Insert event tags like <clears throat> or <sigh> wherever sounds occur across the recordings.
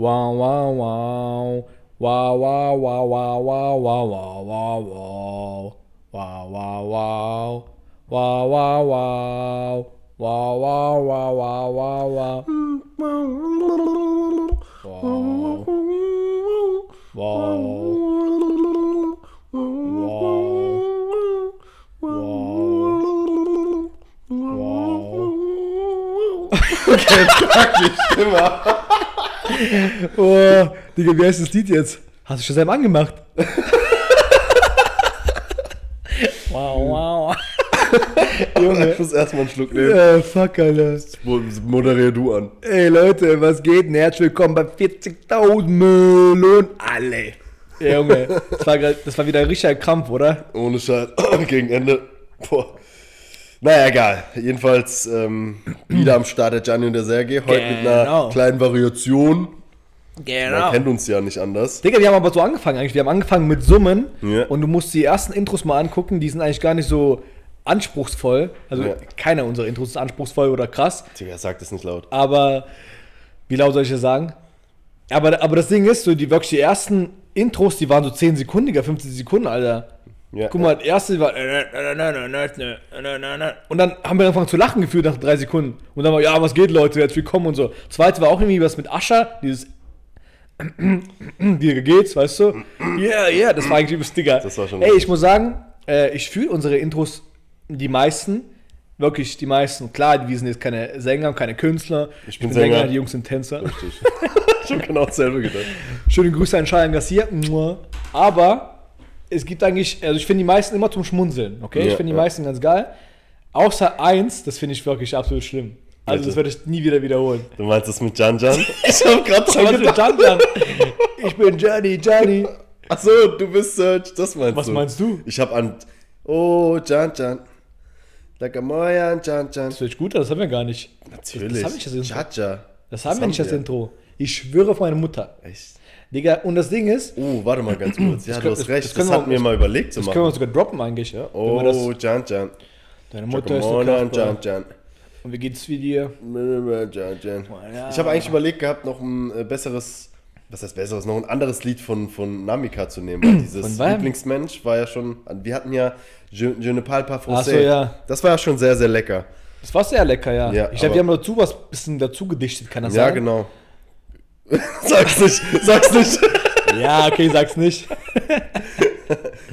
Wow, wow, wow. Wow, wow, wow, wow, wow, wow, wow, wow, wow. Wow, wow, wow. Wow, wow, wow. Wow, wow, wow, wow, wow, wow. Wow. Wow. Wow. Wow. <laughs> Okay, fuck die Stimme. Oh, Digga, wie heißt das Lied jetzt? Hast du schon selber angemacht? <laughs> wow, wow. <laughs> Junge. Ich muss erstmal einen Schluck nehmen. Äh, fuck, Alter. Moderier du an. Ey, Leute, was geht? Und herzlich willkommen bei 40.000 Millionen alle. Ja, Junge, das war, grad, das war wieder ein richtiger Krampf, oder? Ohne Scheiß. <clears throat> Gegen Ende. Boah. Naja, egal. Jedenfalls ähm, wieder am Start der Gianni und der Sergei. Heute mit einer Genau. kleinen Variation. Man Genau. kennt uns ja nicht anders. Digga, wir haben aber so angefangen eigentlich. Wir haben angefangen mit Summen Ja. und du musst die ersten Intros mal angucken. Die sind eigentlich gar nicht so anspruchsvoll. Also Ja. keiner unserer Intros ist anspruchsvoll oder krass. Digga, sag das nicht laut. Aber wie laut soll ich das sagen? Aber, aber das Ding ist, so die wirklich die ersten Intros, die waren so 10 Sekunden, Digga, 15 Sekunden, Alter. Ja. Guck mal, das erste war. Und dann haben wir angefangen zu lachen gefühlt nach drei Sekunden. Und dann war, ja, was geht, Leute, jetzt willkommen und so. Zweite war auch irgendwie was mit Ascher, dieses. Wie geht's, weißt du? Yeah, yeah, das war eigentlich übelst, Digga. Das war schon Ey, ich muss sagen, äh, ich fühle unsere Intros, die meisten, wirklich die meisten. Klar, wir sind jetzt keine Sänger, keine Künstler. Ich bin Sänger. die Jungs sind Tänzer. Richtig. ich hab genau dasselbe gedacht. Schöne Grüße an Cheyenne Garcia. Aber es gibt eigentlich, also ich finde die meisten immer zum Schmunzeln, okay? Ja, ich finde die ja. meisten ganz geil. Außer eins, das finde ich wirklich absolut schlimm. Also Bitte. das werde ich nie wieder wiederholen. Du meinst das mit Jan Jan? <laughs> Ich hab grad dran Was gedacht. Jan Jan? Ich bin Johnny, Johnny. Achso, du bist Serge, das meinst Was du. meinst du? Ich hab an. Oh, Jan Jan. Like Moyan, Jan Jan. Das sich gut das haben wir gar nicht. Natürlich. Das hab ich das Intro. Jaja. Das haben wir nicht, das Intro. Ich schwöre auf meine Mutter. Echt? Digga, und das Ding ist, Oh, warte mal ganz kurz. <clears throat> Ja, Das du hast recht. das Das, hatten wir mal überlegt zu das können wir sogar droppen eigentlich. Ja? Oh, Jan Jan. deine Mutter ist der Jan. Jan. Und wie geht's wie dir? Jan Jan. Ich habe eigentlich überlegt gehabt, noch ein äh, besseres, was heißt besseres, noch ein anderes Lied von, von Namika zu nehmen. Weil <clears throat> dieses? Lieblingsmensch war ja schon, wir hatten ja Je, Je ne parle pas Ach so, français. ja. Das war ja schon sehr, sehr lecker. Das war sehr lecker, ja. Ja, ich glaube, wir haben dazu was bisschen dazu gedichtet, kann das Ja, sein? genau. <laughs> sag's nicht, sag's nicht. Ja, okay, sag's nicht.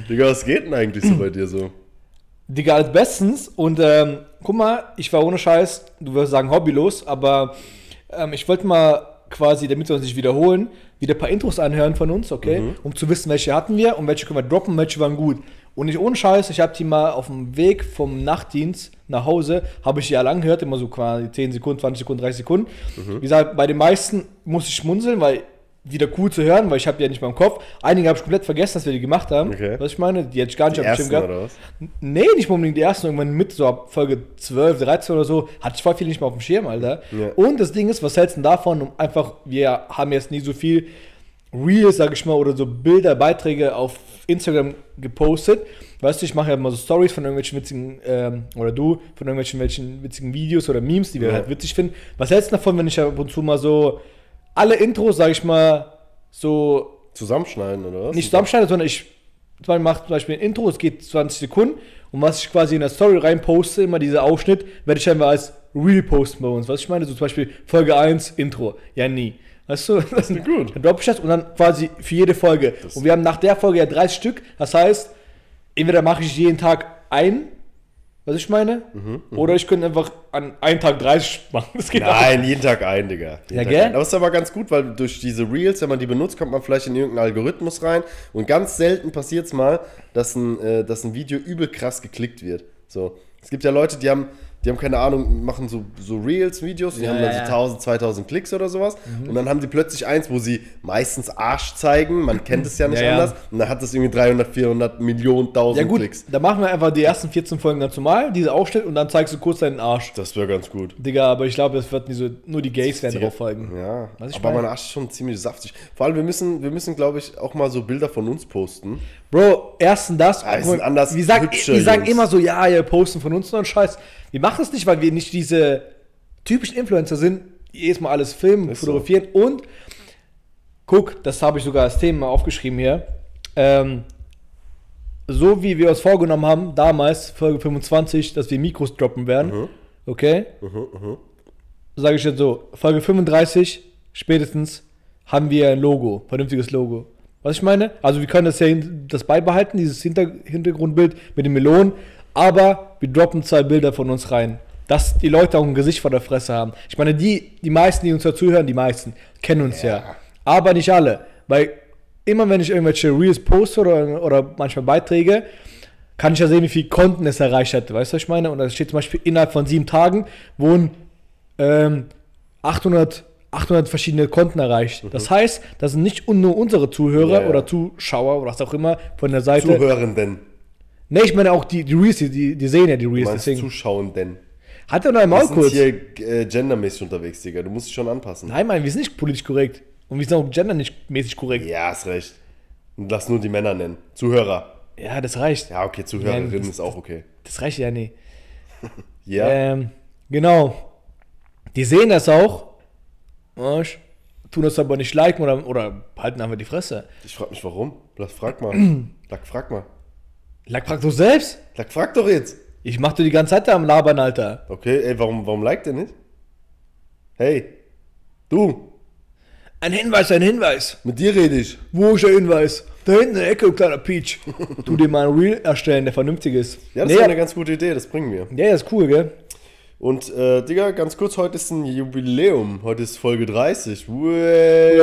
Digga, was geht denn eigentlich so bei dir so? Digga, als bestens. Und ähm, guck mal, ich war ohne Scheiß, du würdest sagen hobbylos, aber ähm, ich wollte mal quasi, damit wir uns nicht wiederholen, wieder ein paar Intros anhören von uns, okay? Um zu wissen, welche hatten wir und welche können wir droppen, welche waren gut. Und nicht ohne Scheiß, ich habe die mal auf dem Weg vom Nachtdienst nach Hause, habe ich die alle angehört, immer so quasi 10 Sekunden, 20 Sekunden, 30 Sekunden. Wie gesagt, bei den meisten muss ich schmunzeln, weil wieder cool zu hören, weil ich habe die ja nicht mal im Kopf. Einige habe ich komplett vergessen, dass wir die gemacht haben. Okay. Was ich meine, die hätte ich gar nicht Die auf dem Schirm gehabt. oder was? Nee, nicht unbedingt die ersten, irgendwann mit, so ab Folge 12, 13 oder so, hatte ich voll viel nicht mehr auf dem Schirm, Alter. Ja. Und das Ding ist, was hältst du denn davon, um einfach, wir haben jetzt nie so viel Reels, sag ich mal, oder so Bilder, Beiträge auf Instagram gepostet. Weißt du, ich mache ja immer so Stories von irgendwelchen witzigen, ähm, oder du, von irgendwelchen welchen witzigen Videos oder Memes, die wir Ja. halt witzig finden. Was hältst du davon, wenn ich ab und zu mal so alle Intros, sag ich mal, so Zusammenschneiden oder was? nicht zusammenschneide, sondern ich zum Beispiel mache zum Beispiel ein Intro, es geht 20 Sekunden und was ich quasi in der Story rein poste, immer dieser Ausschnitt, werde ich einfach als Real posten bei uns. Was ich meine, so zum Beispiel Folge 1, Intro. Ja, nie. Weißt du? Das ist <laughs> gut. Dann droppe ich das und dann quasi für jede Folge. und wir haben nach der Folge ja 30 Stück. Das heißt, entweder mache ich jeden Tag ein, was ich meine, Mhm, oder ich könnte einfach an einem Tag 30 machen. Das geht auch. Nein, jeden Tag ein, Digga. Jeden Ja, Tag gell? ein. Aber es ist aber ganz gut, weil durch diese Reels, wenn man die benutzt, kommt man vielleicht in irgendeinen Algorithmus rein. Und ganz selten passiert es mal, dass ein, äh, dass ein Video übel krass geklickt wird. So. Es gibt ja Leute, die haben, die haben keine Ahnung, machen so, so Reels-Videos, die Ja, haben dann so ja. 1000, 2000 Klicks oder sowas. Und dann haben sie plötzlich eins, wo sie meistens Arsch zeigen. Man kennt es ja nicht Ja, ja. anders. Und dann hat das irgendwie 300, 400 Millionen, Ja 1000 gut, Klicks. dann machen wir einfach die ersten 14 Folgen ganz normal, diese Ausschnitt und dann zeigst du kurz deinen Arsch. Das wäre ganz gut. Digga, aber ich glaube, das wird nicht so, nur die Gays werden drauf folgen. Ja, ich aber mein Arsch ist schon ziemlich saftig. Vor allem, wir müssen, wir müssen glaube ich, auch mal so Bilder von uns posten. Bro, erstens das. Ja, die sind anders wir sagen, hübscher, wir sagen immer so, ja, ihr posten von uns nur einen Scheiß. Wir machen das nicht, weil wir nicht diese typischen Influencer sind, die jedes Mal alles filmen, Ist so. fotografieren und guck, das habe ich sogar als Thema aufgeschrieben hier. Ähm, so wie wir uns vorgenommen haben, damals, Folge 25, dass wir Mikros droppen werden. Okay? Sage ich jetzt so, Folge 35, spätestens, haben wir ein Logo, vernünftiges Logo. Was ich meine? Also wir können das ja das beibehalten, dieses Hinter Hintergrundbild mit den Melonen, aber wir droppen zwei Bilder von uns rein. Dass die Leute auch ein Gesicht vor der Fresse haben. Ich meine, die, die meisten, die uns dazuhören, die meisten, kennen uns ja. Aber nicht alle. Weil immer wenn ich irgendwelche Reels poste oder, oder manchmal Beiträge, kann ich ja sehen, wie viel Konten es erreicht hat. Weißt du, was ich meine? Und da steht zum Beispiel, innerhalb von sieben Tagen wurden ähm, 800, 800 verschiedene Konten erreicht. Das heißt, das sind nicht nur unsere Zuhörer Mhm. Ja, ja. oder Zuschauer oder was auch immer von der Seite. Zuhörenden. Ne, ich meine auch die, die Reels, die- die, sehen ja die Du Reels. meinst Deswegen. Zuschauenden. Hat er noch einmal Wir sind kurz? hier äh, gendermäßig unterwegs, Digga. Du musst dich schon anpassen. Nein, Mann, wir sind nicht politisch korrekt. Und wir sind auch gender nicht mäßig korrekt. Ja, hast recht. Und lass nur die Männer nennen. Zuhörer. Ja, das reicht. Ja, okay, Zuhörerinnen das- ist auch okay. Das reicht ja nie. <laughs> Ja. Ähm, genau. Die sehen das auch. Arsch, tun das aber nicht liken oder, oder halten einfach die Fresse. Ich frag mich warum. <clears throat> Lack, frag mal. Lack, frag mal. Like, frag du selbst. Lack, frag doch jetzt. Ich mach dir die ganze Zeit da am Labern, Alter. Okay, ey, warum, warum liked der nicht? Hey. Du. Ein Hinweis, ein Hinweis. Mit dir rede ich. Wo ist der Hinweis? Da hinten in der Ecke, kleiner Peach. <laughs> tu dir mal ein Reel erstellen, der vernünftig ist. Ja, das nee, ist eine ganz gute Idee. Das bringen wir. ja, das ist cool, gell? Und, äh, Digga, ganz kurz, heute ist ein Jubiläum. Heute ist Folge 30. Uäh.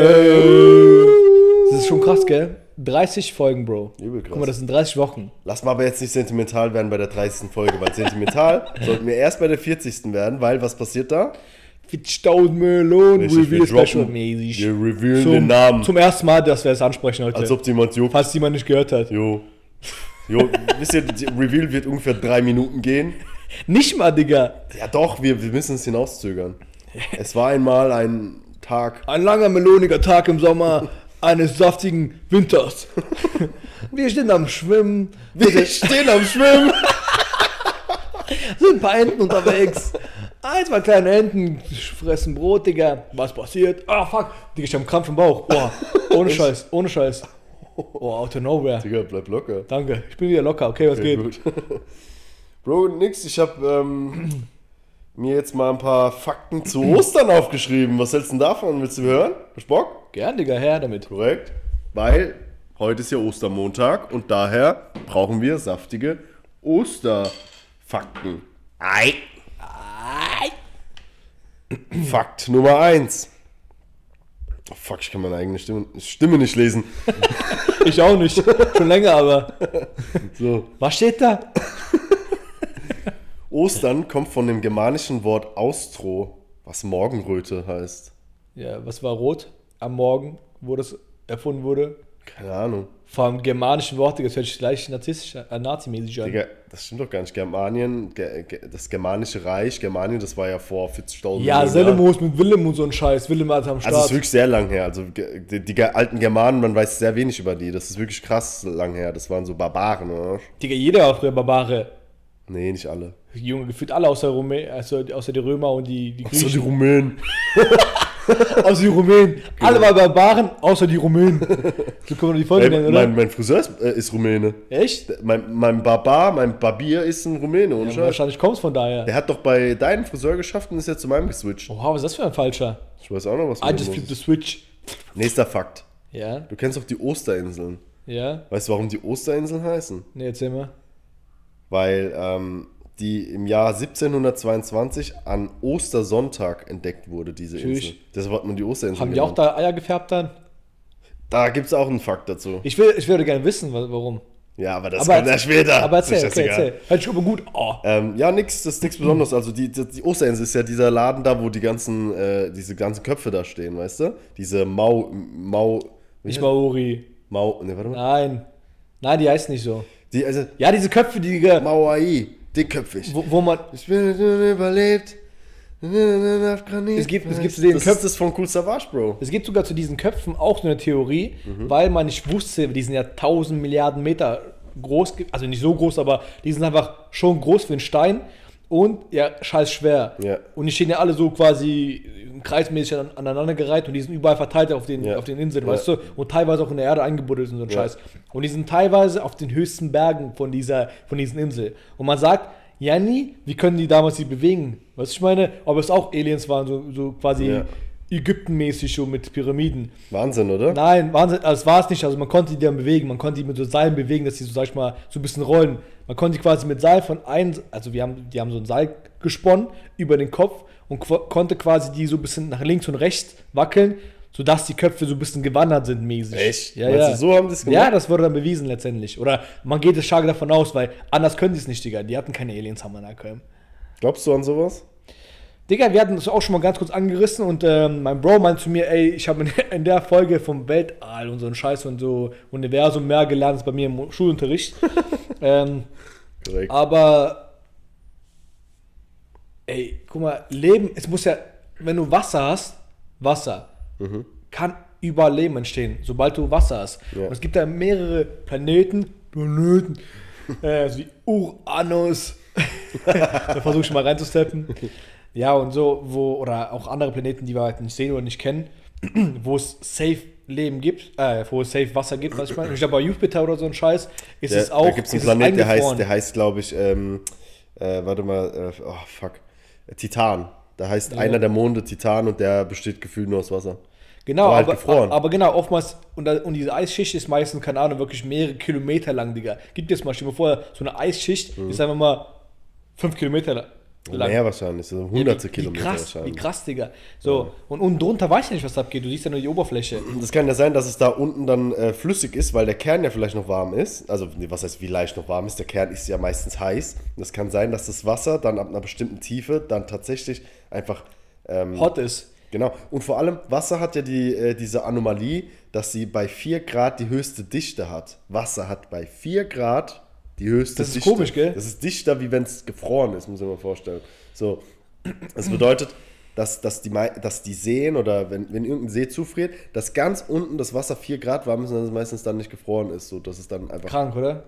Das ist schon krass, gell? 30 Folgen, Bro. Übel krass. Guck mal, das sind 30 Wochen. Lass mal aber jetzt nicht sentimental werden bei der 30. Folge, weil sentimental <laughs> sollten wir erst bei der 40. werden, weil was passiert da? 40.000 Melonen, Richtig, wir droppen- mäßig. Wir revealen Zum, den Namen, zum ersten Mal, dass wir es ansprechen heute. als ob jemand juckt. Falls jemand nicht gehört hat. Jo. Jo, wisst ihr, die Reveal wird ungefähr drei Minuten gehen. Nicht mal, Digga. Ja doch, wir, wir müssen es hinauszögern. Es war einmal ein Tag. Ein langer meloniger Tag im Sommer <laughs> eines saftigen Winters. Wir stehen am Schwimmen. Wir <laughs> stehen am Schwimmen. <laughs> sind ein paar Enten unterwegs. Ein, zwei kleine Enten fressen Brot, Digga. Was passiert? Ah, fuck. Digga, ich hab einen Krampf im Bauch. Boah, ohne Scheiß, ohne Scheiß. Oh, out of nowhere. Digga, bleib locker. Danke, ich bin wieder locker. Okay, was Okay, geht? gut. Bro, nix, ich hab ähm, mir jetzt mal ein paar Fakten zu Ostern aufgeschrieben. Was hältst du denn davon? Willst du hören? Hast du Bock? Gern, Digga, her damit. Korrekt. Weil heute ist ja Ostermontag und daher brauchen wir saftige Osterfakten. Ei. Fakt Nummer 1. Oh, fuck, ich kann meine eigene Stimme, Stimme nicht lesen. <laughs> Ich auch nicht. Schon länger, aber. So. Was steht da? Ostern kommt von dem germanischen Wort Austro, was Morgenröte heißt. Ja, was war rot am Morgen, wo das erfunden wurde? Keine Ahnung. Allem germanischen Worte, das hört sich gleich äh, nazimäßig an. Digga, das stimmt doch gar nicht. Germanien, Ge Ge das germanische Reich, Germanien, das war ja vor 40.000 Ja, Jahren. Sellemus mit Willem und so ein Scheiß. Willem hat am Start. Also es ist wirklich sehr lang her. Also die, die alten Germanen, man weiß sehr wenig über die. Das ist wirklich krass lang her. Das waren so Barbaren, oder? Digga, jeder war früher Barbare. Nee, nicht alle. Junge, gefühlt alle außer, Rumä also, außer die Römer und die, die So die Griechen. Rumänen. <laughs> außer die Rumänen. Alle waren Barbaren, außer die Rumänen. So kann man die Folge nennen, oder? mein, mein Friseur ist, äh, ist Rumäne. Echt? Mein, mein Barbar, mein Barbier ist ein Rumäne. Und Ja, wahrscheinlich kommst von daher. Der hat doch bei deinem Friseur geschafft und ist jetzt zu meinem geswitcht. Oha, was ist das für ein Falscher? Ich weiß auch noch, was I just flipped the switch. Nächster Fakt. Ja, Du kennst doch die Osterinseln. ja. Weißt du, warum die Osterinseln heißen? Ne, erzähl mal. Weil ähm, die im Jahr 1722 an Ostersonntag entdeckt wurde, diese Natürlich. Insel. Deshalb hat man die Osterinsel Haben die auch da Eier gefärbt dann? Da gibt es auch einen Fakt dazu. Ich, will, ich würde gerne wissen, wa- warum. Ja, aber das Aber kommt ja erzähl- später. Aber erzähl, okay, egal. erzähl. Hört sich aber gut. Oh. Ähm, ja, nix, das ist nichts Besonderes. Also die, die, die Osterinsel ist ja dieser Laden da, wo die ganzen, äh, diese ganzen Köpfe da stehen, weißt du? Diese Mau, Mau, Nicht Maori. Mau, ne, warte mal. Nein. Nein, die heißt nicht so. Die, also, Ja, diese Köpfe, die. Mauai, dickköpfig. Wo, wo man. Ich bin überlebt. Es gibt- es gibt den das Köpf- ist das von Cool Savage, Bro. Es gibt sogar zu diesen Köpfen auch so eine Theorie, weil man nicht wusste, die sind ja 1000 Milliarden Meter groß, also nicht so groß, aber die sind einfach schon groß wie ein Stein. Und ja, scheiß schwer. Ja. Und die stehen ja alle so quasi kreismäßig an, aneinandergereiht und die sind überall verteilt auf den, Ja. auf den Inseln, Ja. weißt du? Und teilweise auch in der Erde eingebuddelt und so ein. Scheiß. Und die sind teilweise auf den höchsten Bergen von dieser, von diesen Inseln. Und man sagt, Janni, wie können die damals sich bewegen? Weißt du, ich meine, ob es auch Aliens waren, so, so quasi. Ägyptenmäßig, so mit Pyramiden. Wahnsinn, oder? Nein, Wahnsinn, also es war es nicht. Also man konnte die dann bewegen, man konnte die mit so Seilen bewegen, dass die so, sag ich mal, so ein bisschen rollen. Man konnte die quasi mit Seil von ein, also wir haben, die haben so ein Seil gesponnen über den Kopf und konnte quasi die so ein bisschen nach links und rechts wackeln, sodass die Köpfe so ein bisschen gewandert sind mäßig. Echt? Ja, Meinst ja. so haben die es Ja, gemacht? das wurde dann bewiesen letztendlich. Oder man geht es stark davon aus, weil anders können die es nicht, Digga. Die hatten keine Aliens, haben wir da können. Glaubst du an sowas? Digga, wir hatten das auch schon mal ganz kurz angerissen und ähm, mein Bro meinte zu mir, ey, ich habe <laughs> in, der Folge vom Weltall und so ein Scheiß und so Universum mehr gelernt als bei mir im Schulunterricht. <laughs> ähm, Korrekt. aber, ey, guck mal, Leben, es muss ja, wenn du Wasser hast, Wasser, kann überall Leben entstehen, sobald du Wasser hast. Ja. Und es gibt da mehrere Planeten, Planeten, <laughs> äh, so wie Uranus. da versuche ich mal reinzusteppen. Ja, und so, wo, oder auch andere Planeten, die wir halt nicht sehen oder nicht kennen, <clears throat> wo es safe Leben gibt, äh, wo es safe Wasser gibt, was ich meine. Ich glaube, bei Jupiter oder so ein Scheiß ist Der, es auch. da gibt es einen Planet, der heißt, der heißt glaube ich, ähm, äh, warte mal, äh, oh fuck, Titan. Da heißt einer der Monde Titan und der besteht gefühlt nur aus Wasser. Genau, aber halt aber, aber genau, oftmals, und, da, und diese Eisschicht ist meistens, keine Ahnung, wirklich mehrere Kilometer lang, Digga. Gibt jetzt mal, stell dir mal vor, so eine Eisschicht ist einfach mal fünf Kilometer la- lang. Mehr wahrscheinlich, so Ja, hunderte wie, Kilometer wie krass, wahrscheinlich. Wie krass, Digga. So, und unten drunter weiß ich nicht, was da abgeht. Du siehst ja nur die Oberfläche. Das kann ja sein, dass es da unten dann äh, flüssig ist, weil der Kern ja vielleicht noch warm ist. Also, nee, was heißt, wie leicht noch warm ist? Der Kern ist ja meistens heiß. Und es kann sein, dass das Wasser dann ab einer bestimmten Tiefe dann tatsächlich einfach. Ähm, Hot ist. Genau. Und vor allem, Wasser hat ja die, äh, diese Anomalie, dass sie bei 4 Grad die höchste Dichte hat. Wasser hat bei 4 Grad die höchste Das ist Dichte. komisch, gell? Das ist dichter, wie wenn es gefroren ist, muss ich mir vorstellen. So. Das bedeutet, dass, dass, die, dass die Seen oder wenn, wenn irgendein See zufriert, dass ganz unten das Wasser 4 Grad warm ist und dass es meistens dann nicht gefroren ist. So, dass es dann einfach. Krank, oder?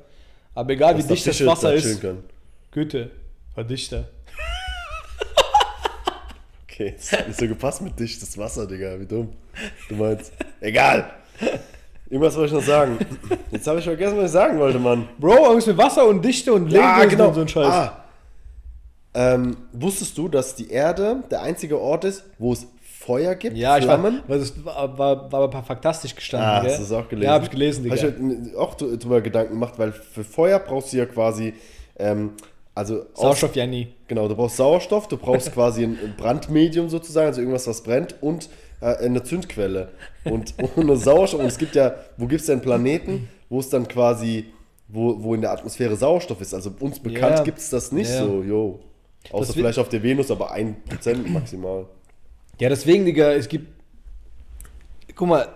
Aber egal, wie dicht das Wasser ist. Können. Goethe, Verdichter. Okay, das hat nicht so gepasst mit dichtes Wasser, Digga. Wie dumm. Du meinst. Egal. Irgendwas wollte ich noch sagen. <laughs> Jetzt habe ich vergessen, was ich sagen wollte, Mann. Bro, irgendwas mit Wasser und Dichte und Lebewesen und so ein Scheiß. Ah. Ähm, wusstest du, dass die Erde der einzige Ort ist, wo es Feuer gibt? Ja, ich war, Flammen? weil das war, war, war bei fantastisch gestanden, Ah, gell? hast du das auch gelesen? Ja, hab ich gelesen, Digga. Habe ich auch dr- drüber Gedanken gemacht, weil für Feuer brauchst du ja quasi, ähm, also aus- Sauerstoff, Janni. Genau, du brauchst Sauerstoff, du brauchst <laughs> quasi ein Brandmedium sozusagen, also irgendwas, was brennt und äh, eine Zündquelle. Und <laughs> ohne Sauerstoff, und es gibt ja, wo gibt es denn Planeten, wo es dann quasi, wo, wo in der Atmosphäre Sauerstoff ist? Also uns bekannt Ja. gibt es das nicht Ja. so, jo. Außer Das vielleicht auf der Venus, aber 1% maximal. Ja, deswegen, Digga, es gibt. Guck mal,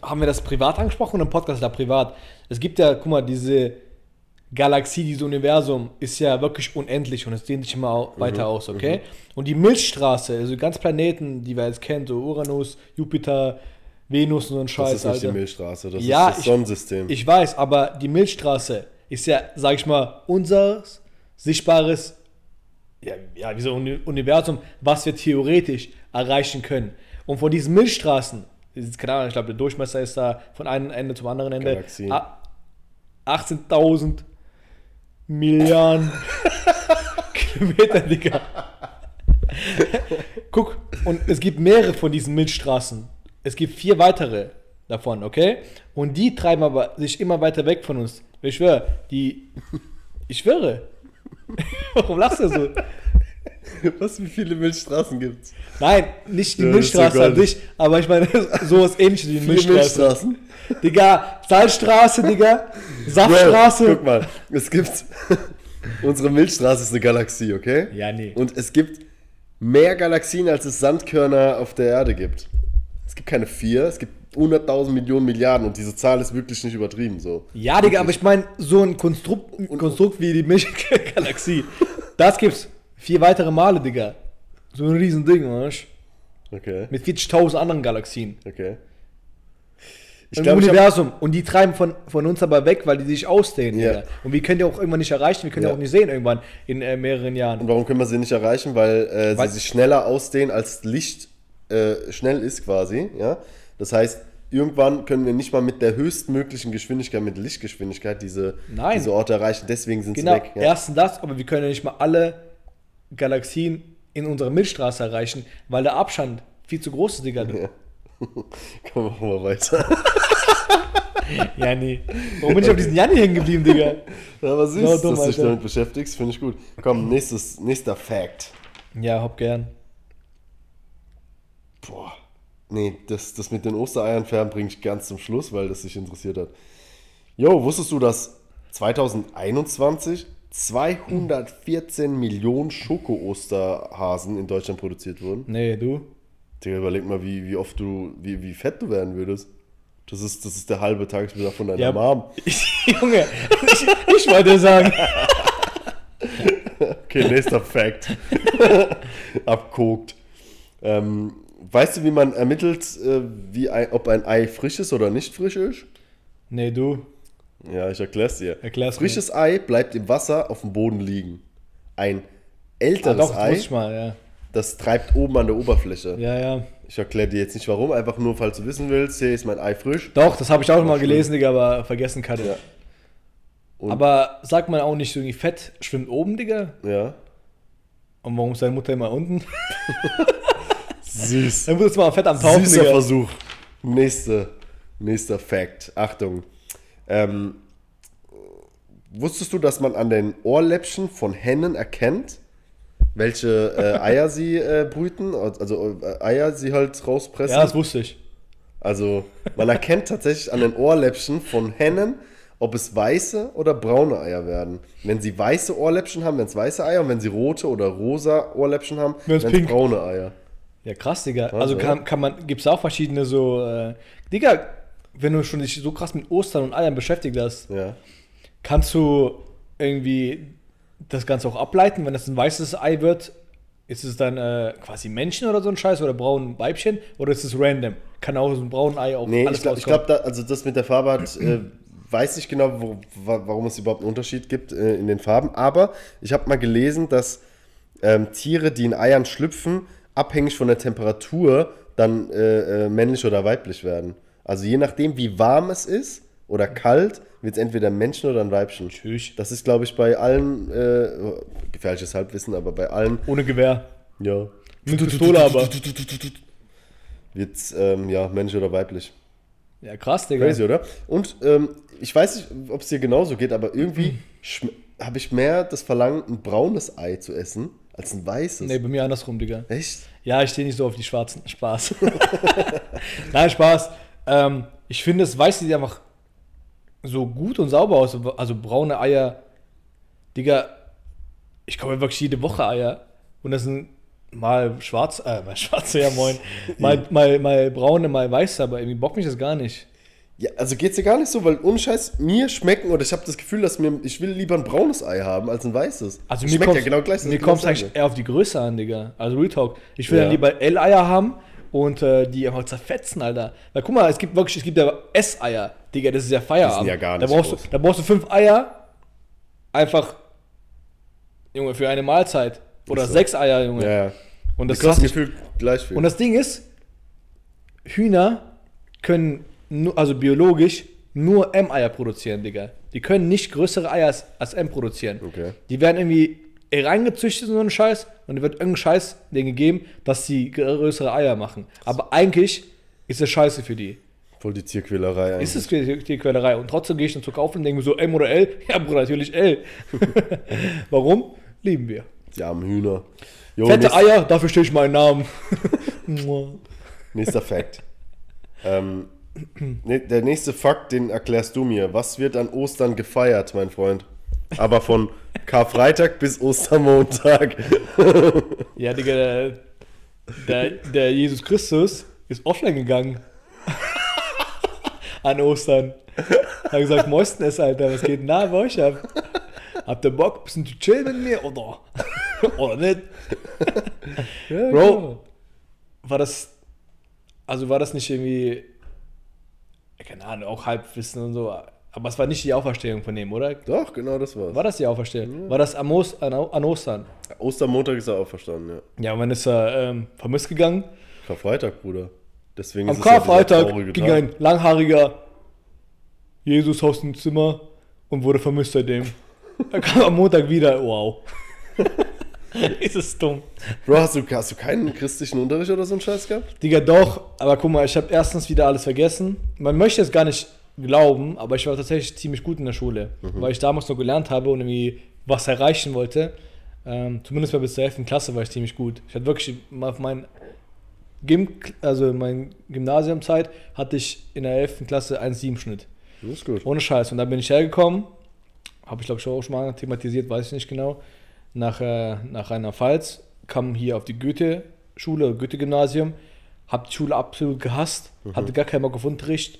haben wir das privat angesprochen oder im Podcast da privat? Es gibt ja, guck mal, diese Galaxie, dieses Universum ist ja wirklich unendlich und es dehnt sich immer au- Mhm, weiter aus, okay? Und die Milchstraße, also ganz Planeten, die wir jetzt kennen, so Uranus, Jupiter, Venus und so ein Das Scheiß, ist nicht die Alter. Milchstraße, das Ja, ist das ich- Sonnensystem. Ich weiß, aber die Milchstraße ist ja, sag ich mal, unser sichtbares, ja, ja wie so ein Uni- Universum, was wir theoretisch erreichen können. Und von diesen Milchstraßen, das keine Ahnung, ich glaube, der Durchmesser ist da von einem Ende zum anderen Ende Galaxien. a- 18.000 Milliarden Kilometer, Digga. Guck, und es gibt mehrere von diesen Milchstraßen. Es gibt vier weitere davon, okay? Und die treiben aber sich immer weiter weg von uns. Ich schwöre, die. Ich schwöre. <laughs> Warum lachst du so? <laughs> Was, wie viele Milchstraßen gibt es? Nein, nicht die Ja, Milchstraße so an sich, aber ich meine <laughs> sowas ähnliches wie die Viele Milchstraße. Milchstraßen? Digga, Salzstraße, Digga, Bro, Saftstraße. guck mal, es gibt. <laughs> unsere Milchstraße ist eine Galaxie, okay? Ja, nee. Und es gibt mehr Galaxien, als es Sandkörner auf der Erde gibt. Es gibt keine vier, es gibt 100.000 Millionen Milliarden und diese Zahl ist wirklich nicht übertrieben so. Ja, Digga, aber ich meine, so ein Konstrukt, ein Konstrukt wie die Milchgalaxie, das gibt's vier weitere Male, Digga. So ein riesen Ding, weißt Okay, Mit 40.000 anderen Galaxien. okay. Ich im glaub, ich Universum. und die treiben von, von uns aber weg, weil die sich ausdehnen. Ja. Digga. Und wir können die auch irgendwann nicht erreichen, wir können die Ja. auch nicht sehen irgendwann in äh, mehreren Jahren. Und warum können wir sie nicht erreichen? Weil, äh, Weil- sie sich schneller ausdehnen, als Licht äh, schnell ist quasi. Ja? Das heißt, irgendwann können wir nicht mal mit der höchstmöglichen Geschwindigkeit, mit Lichtgeschwindigkeit, diese, Nein. diese Orte erreichen. Deswegen sind Genau, sie weg. Ja. erstens das, aber wir können ja nicht mal alle Galaxien in unserer Milchstraße erreichen, weil der Abstand viel zu groß ist, Digga. Ja. <laughs> Komm, machen wir weiter. <laughs> Ja, nee. Warum bin ich auf diesen Janni hängen geblieben, Digga? <laughs> Ja, aber süß, So dumm, dass du dich Alter. damit beschäftigst, finde ich gut. Komm, nächstes, nächster Fact. Ja, hopp gern. Boah. Nee, das, das mit den Ostereiern färben bringe ich ganz zum Schluss, weil das dich interessiert hat. Jo, wusstest du, dass 2021 214 Millionen Schoko-Osterhasen in Deutschland produziert wurden? Nee, du? Digga, überleg mal, wie, wie oft du, wie, wie fett du werden würdest. Das ist, das ist der halbe Tagesbedarf von deiner Ja. Mom. <laughs> Junge, ich, ich wollte sagen. <laughs> Okay, nächster Fact. <laughs> Abkokt. Ähm, weißt du, wie man ermittelt, äh, wie ein, ob ein Ei frisch ist oder nicht frisch ist? Nee, du. Ja, ich erklär's dir. Erklär's mir. Frisches Ei bleibt im Wasser auf dem Boden liegen. Ein Ah, älteres doch, das Ei, mal, ja. das treibt oben an der Oberfläche. Ja, ja. Ich erkläre dir jetzt nicht warum, einfach nur, falls du wissen willst, hier ist mein Ei frisch. Doch, das habe ich auch mal gelesen, Digga, aber vergessen kann ich. Ja. Aber sagt man auch nicht so irgendwie Fett schwimmt oben, Digga? Ja. Und warum ist deine Mutter immer unten? <laughs> Süß. Dann wird es mal Fett am Tauchen, Süßer Digga. Versuch. Nächste, nächster Fact. Achtung. Ähm, wusstest du, dass man an den Ohrläppchen von Hennen erkennt, welche äh, Eier sie äh, brüten? Also äh, Eier sie halt rauspressen? Ja, das wusste ich. Also man erkennt tatsächlich an den Ohrläppchen von Hennen, ob es weiße oder braune Eier werden. Wenn sie weiße Ohrläppchen haben, werden es weiße Eier und wenn sie rote oder rosa Ohrläppchen haben, werden es braune Eier. Ja, krass, Digga. Also ja. kann, kann man, gibt es auch verschiedene so, äh, Digga, wenn du schon dich so krass mit Ostern und Eiern beschäftigt hast, Ja. kannst du irgendwie das Ganze auch ableiten, wenn das ein weißes Ei wird, ist es dann äh, quasi Männchen oder so ein Scheiß oder braun Weibchen oder ist es random? Kann auch so ein braunes Ei auch Nee, alles ich glaube, glaub, da, also das mit der Farbe hat, äh, weiß nicht genau, wo, wa- warum es überhaupt einen Unterschied gibt äh, in den Farben, aber ich habe mal gelesen, dass ähm, Tiere, die in Eiern schlüpfen, abhängig von der Temperatur dann äh, äh, männlich oder weiblich werden. Also je nachdem, wie warm es ist oder kalt, wird es entweder ein Männchen oder ein Weibchen. Tschüss. Das ist, glaube ich, bei allen, äh, gefährliches Halbwissen, aber bei allen, Ohne Gewehr. ja, Mit Pistole aber. wird es, ähm, ja, männlich oder weiblich. Ja, krass, Digga. Crazy, oder? Und ähm, ich weiß nicht, ob es dir genauso geht, aber irgendwie habe ich mehr das Verlangen, ein braunes Ei zu essen, als ein weißes. Nee, bei mir andersrum, Digga. Echt? Ja, ich stehe nicht so auf die schwarzen. Spaß. <laughs> Nein, Spaß. Ähm, ich finde, es weiß sieht einfach so gut und sauber aus. Also braune Eier. Digga, ich kaufe wirklich jede Woche Eier. Und das sind mal schwarz, äh, mal <laughs> schwarze, ja moin. Mal, mal, mal braune, mal weiße, aber irgendwie bockt mich das gar nicht. Ja, also geht's dir gar nicht so, weil ohne Scheiß, mir schmecken, oder ich habe das Gefühl, dass mir, ich will lieber ein braunes Ei haben, als ein weißes. Also Das mir schmeckt kommt ja genau gleich. das mir ist kommt dasselbe. eigentlich eher auf die Größe an, Digga. Also Real Talk. Ich will Ja. dann lieber L-Eier haben und äh, die einfach zerfetzen, Alter. Weil guck mal, es gibt wirklich, es gibt ja S-Eier, Digga, das ist ja Feierabend. Die sind ja gar da nicht brauchst, groß. du, da brauchst du fünf Eier, einfach, Junge, für eine Mahlzeit. Oder Ist so. sechs Eier, Junge. Ja, ja. Und Das das krass. gefühlt gleich viel. Und das Ding ist, Hühner können, nur, also biologisch, nur M-Eier produzieren, Digga. Die können nicht größere Eier als, als M produzieren. Okay. Die werden irgendwie reingezüchtet in so einen Scheiß und wird irgendein Scheiß denen gegeben, dass sie größere Eier machen. Aber eigentlich ist das scheiße für die. Voll die Tierquälerei eigentlich. Ist es die, die Quälerei. Und trotzdem gehe ich dann zu kaufen und denke mir so, M oder L? Ja, Bruder, natürlich L. <laughs> Warum? Lieben wir. Die armen Hühner. Jo, Fette Eier, dafür stehe ich meinen Namen. <laughs> Nächster Fact. ähm, ne, der nächste Fakt, den erklärst du mir. Was wird an Ostern gefeiert, mein Freund? Aber von Karfreitag bis Ostermontag. Ja, Digga, der, der, der Jesus Christus ist offline gegangen. An Ostern. Hat gesagt, Moisten ist, Alter, was geht denn da bei euch ab? Habt ihr Bock, ein bisschen zu chillen mit mir? Oder? Oder nicht? Ja, Bro, war das. Also war das nicht irgendwie keine Ahnung, auch Halbwissen und so. Aber es war nicht die Auferstehung von dem, oder? Doch, genau das war's. War das die Auferstehung? War das am Os an, an Ostern? Ostermontag ist er auferstanden, ja. Ja, und wann ist er ähm, vermisst gegangen? Karfreitag, Bruder. Deswegen Am ist es ja dieser Karfreitag traurige ging Tag. ein langhaariger Jesus aus dem Zimmer und wurde vermisst seitdem. <laughs> Er kam am Montag wieder. Wow. <laughs> ist es dumm. Bro, hast du, hast du keinen christlichen Unterricht oder so einen Scheiß gehabt? Digga, doch. Aber guck mal, ich habe erstens wieder alles vergessen. Man möchte es gar nicht glauben, aber ich war tatsächlich ziemlich gut in der Schule, weil ich damals noch gelernt habe und irgendwie was erreichen wollte. Ähm, zumindest bis zur 11. Klasse war ich ziemlich gut. Ich hatte wirklich auf mein Gym, also in meiner Gymnasiumzeit hatte ich in der 11. Klasse 1,7 Schnitt. Das ist gut. Ohne Scheiß. Und dann bin ich hergekommen, habe ich glaube ich auch schon mal thematisiert, weiß ich nicht genau, nach, äh, nach Rheinland-Pfalz, kam hier auf die Goethe-Schule, Goethe-Gymnasium, habe die Schule absolut gehasst, hatte gar keinen Bock auf Unterricht.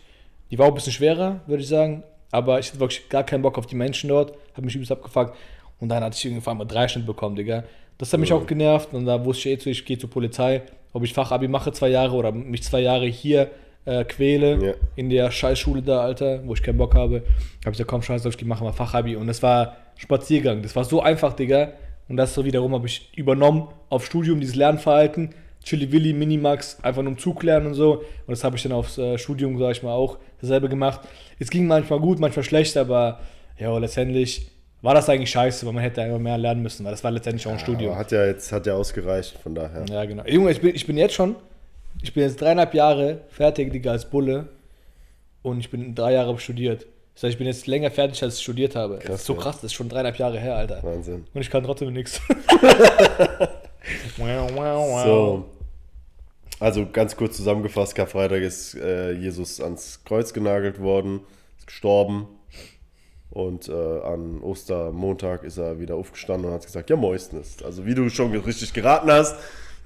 Die war auch ein bisschen schwerer, würde ich sagen, aber ich hatte wirklich gar keinen Bock auf die Menschen dort, habe mich übelst abgefuckt. Und dann hatte ich irgendwann mal drei Schnitt bekommen, Digga. Das hat mich auch genervt und da wusste ich eh zu, ich gehe zur Polizei, ob ich Fachabi mache zwei Jahre oder mich zwei Jahre hier äh, quäle Ja. in der Scheißschule da, Alter, wo ich keinen Bock habe. Habe ich gesagt, komm, scheiß drauf, ich mache mal Fachabi. Und das war Spaziergang. Das war so einfach, Digga. Und das so wiederum habe ich übernommen auf Studium, dieses Lernverhalten. Chili Willi, Minimax, einfach nur um Zug lernen und so. Und das habe ich dann aufs äh, Studium, sag ich mal, auch dasselbe gemacht. Es ging manchmal gut, manchmal schlecht, aber ja, letztendlich war das eigentlich scheiße, weil man hätte einfach mehr lernen müssen, weil das war letztendlich auch ein Studium. Aber hat ja jetzt hat ja ausgereicht, von daher. Ja, genau. Junge, ich bin, ich bin jetzt schon, ich bin jetzt dreieinhalb Jahre fertig, Digga, als Bulle. Und ich bin drei Jahre studiert. Das heißt, ich bin jetzt länger fertig, als ich studiert habe. das ist so ja. krass, das ist schon dreieinhalb Jahre her, Alter. Wahnsinn. Und ich kann trotzdem nichts. <laughs> <laughs> So. Also ganz kurz zusammengefasst, Karfreitag ist äh, Jesus ans Kreuz genagelt worden, ist gestorben. Und äh, an Ostermontag ist er wieder aufgestanden und hat gesagt, ja, Moistens. Also wie du schon richtig geraten hast,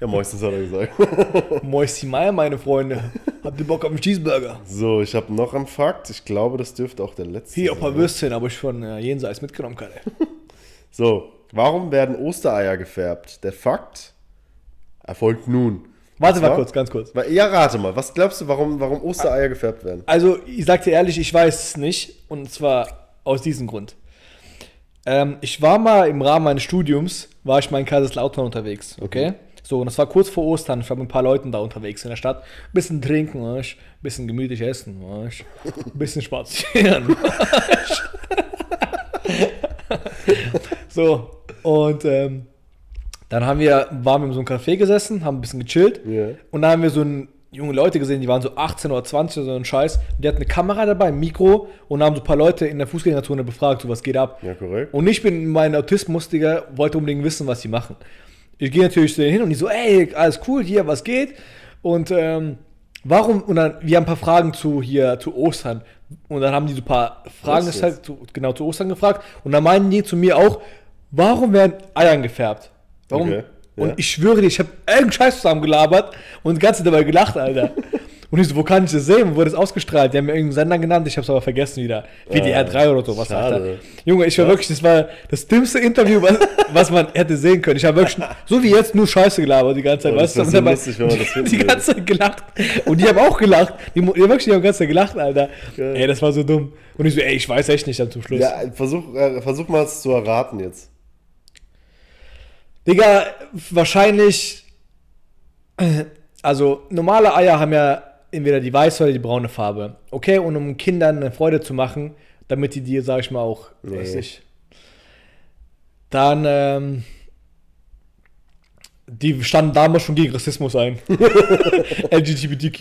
ja, Moistens hat er gesagt. <laughs> Moisty Meier, meine Freunde. Habt ihr Bock auf einen Cheeseburger? So, ich habe noch einen Fakt. Ich glaube, das dürfte auch der letzte Hier, ein paar sein. Würstchen habe ich von äh, jenseits mitgenommen, Kalle. So, warum werden Ostereier gefärbt? Der Fakt erfolgt nun. Warte mal zwar- kurz, ganz kurz. Ja, rate mal. Was glaubst du, warum, warum Ostereier gefärbt werden? Also, ich sag dir ehrlich, ich weiß es nicht. Und zwar aus diesem Grund. Ähm, ich war mal im Rahmen meines Studiums, war ich mal in Kaiserslautern unterwegs, okay? So, und das war kurz vor Ostern. Ich war mit ein paar Leuten da unterwegs in der Stadt. Bisschen trinken, weißt? bisschen gemütlich essen, weißt? <laughs> bisschen spazieren. <laughs> weißt? so, und ähm, dann haben wir, waren wir in so einem Café gesessen, haben ein bisschen gechillt. Ja. Und da haben wir so junge Leute gesehen, die waren so 18 oder 20 oder so ein Scheiß. Und die hatten eine Kamera dabei, ein Mikro und haben so ein paar Leute in der Fußgängerzone befragt, so was geht ab. Ja, korrekt. Und ich bin mein Autismus, Digga, wollte unbedingt wissen, was sie machen. Ich gehe natürlich zu denen hin und die so, ey, alles cool, hier, was geht? Und ähm, warum, und dann, wir haben ein paar Fragen zu hier, zu Ostern. Und dann haben die so ein paar Fragen halt zu, genau zu Ostern gefragt. Und dann meinen die zu mir auch, warum werden Eiern gefärbt? Warum? Okay, Und ja. ich schwöre dir, ich habe irgendeinen Scheiß zusammengelabert und die ganze Zeit dabei gelacht, Alter. <laughs> Und ich so, wo kann ich das sehen? Wo wurde das ausgestrahlt? Die haben mir irgendeinen Sender genannt, ich hab's aber vergessen wieder. WDR 3 oder so, was schade. Junge, ich war wirklich, das war das dümmste Interview, was, <laughs> was man hätte sehen können. Ich habe wirklich, so wie jetzt, nur Scheiße gelabert die ganze Zeit. Oh, das weißt du? Und so dabei- lustig, wenn man das die, die ganze Zeit gelacht. Und die haben auch gelacht. Die, die haben wirklich die haben die ganze Zeit gelacht, Alter. Geil. Ey, das war so dumm. Und ich so, ey, ich weiß echt nicht dann zum Schluss. Ja, versuch, äh, versuch mal es zu erraten jetzt. Digga, wahrscheinlich. Also, normale Eier haben ja entweder die weiße oder die braune Farbe. Okay, und um Kindern eine Freude zu machen, damit die dir, sag ich mal, auch, Nee. weiß ich. Dann, ähm. Die standen damals schon gegen Rassismus ein. <laughs> LGBTQ.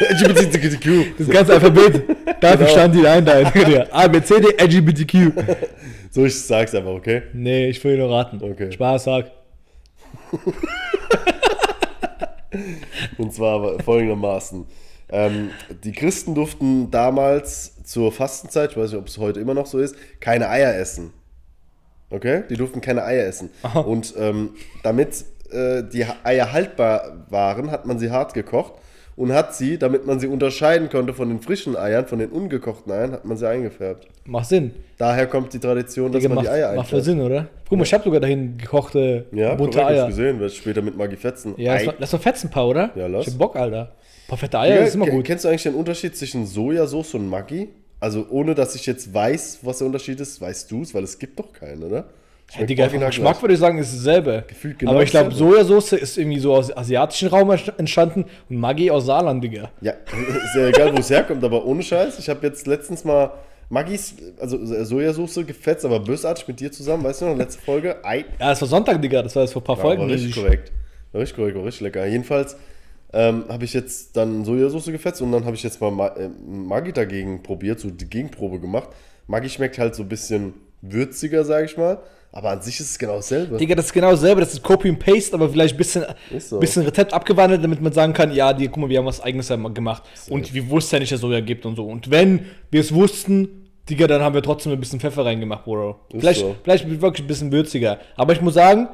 LGBTQ. Das ganze Alphabet. Dafür Genau. standen die ein, da. <laughs> A, B, C, D, LGBTQ. So, ich sag's einfach, okay? Nee, ich will nur raten. Okay. Spaß, sag. <laughs> Und zwar folgendermaßen. Ähm, die Christen durften damals zur Fastenzeit, ich weiß nicht, ob es heute immer noch so ist, keine Eier essen. Okay? Die durften keine Eier essen. Aha. Und ähm, damit äh, die Eier haltbar waren, hat man sie hart gekocht und hat sie, damit man sie unterscheiden konnte von den frischen Eiern, von den ungekochten Eiern, hat man sie eingefärbt. Macht Sinn. Daher kommt die Tradition, dass Digga, man macht, die Eier macht voll einfärbt. Sinn, oder? Guck mal, ich habe sogar dahin gekochte Ja, bunte korrekt, Eier. ich gesehen, wird später mit Magie Fetzen. Ja, lass Ei. mal, lass mal fetzen ein paar, oder? Ja, lass. Ich hab Bock, Alter. Ein paar fette Eier, das ist immer gut. Kennst du eigentlich den Unterschied zwischen Sojasauce und Maggi? Also ohne, dass ich jetzt weiß, was der Unterschied ist, weißt du es, weil es gibt doch keinen, oder? Ja, Digga, original Geschmack würde ich sagen, ist dasselbe. Gefühlt genau Aber ich glaube. Sojasauce ist irgendwie so aus asiatischen Raum entstanden und Maggi aus Saarland, Digga. Ja, ist ja egal, wo es herkommt, aber ohne Scheiß. Ich habe jetzt letztens mal Maggis, also Sojasauce gefetzt, aber bösartig mit dir zusammen, weißt du noch, letzte Folge. Ei, Ja, das war Sonntag, Digga, das war jetzt vor ein paar Ja, Folgen. war richtig korrekt. War richtig korrekt, war richtig lecker. Jedenfalls ähm, habe ich jetzt dann Sojasauce gefetzt und dann habe ich jetzt mal Ma äh, Maggi dagegen probiert, so die Gegenprobe gemacht. Maggi schmeckt halt so ein bisschen würziger, sage ich mal. Aber an sich ist es genau dasselbe. Digga, das ist genau dasselbe, das ist Copy and Paste, aber vielleicht ein bisschen, so. bisschen Rezept abgewandelt, damit man sagen kann, ja, die, guck mal, wir haben was eigenes gemacht. Und wir wussten ja nicht, dass es Soja gibt und so. Und wenn wir es wussten, Digga, dann haben wir trotzdem ein bisschen Pfeffer reingemacht, Bro. Ist Vielleicht, so. vielleicht wirklich ein bisschen würziger. Aber ich muss sagen,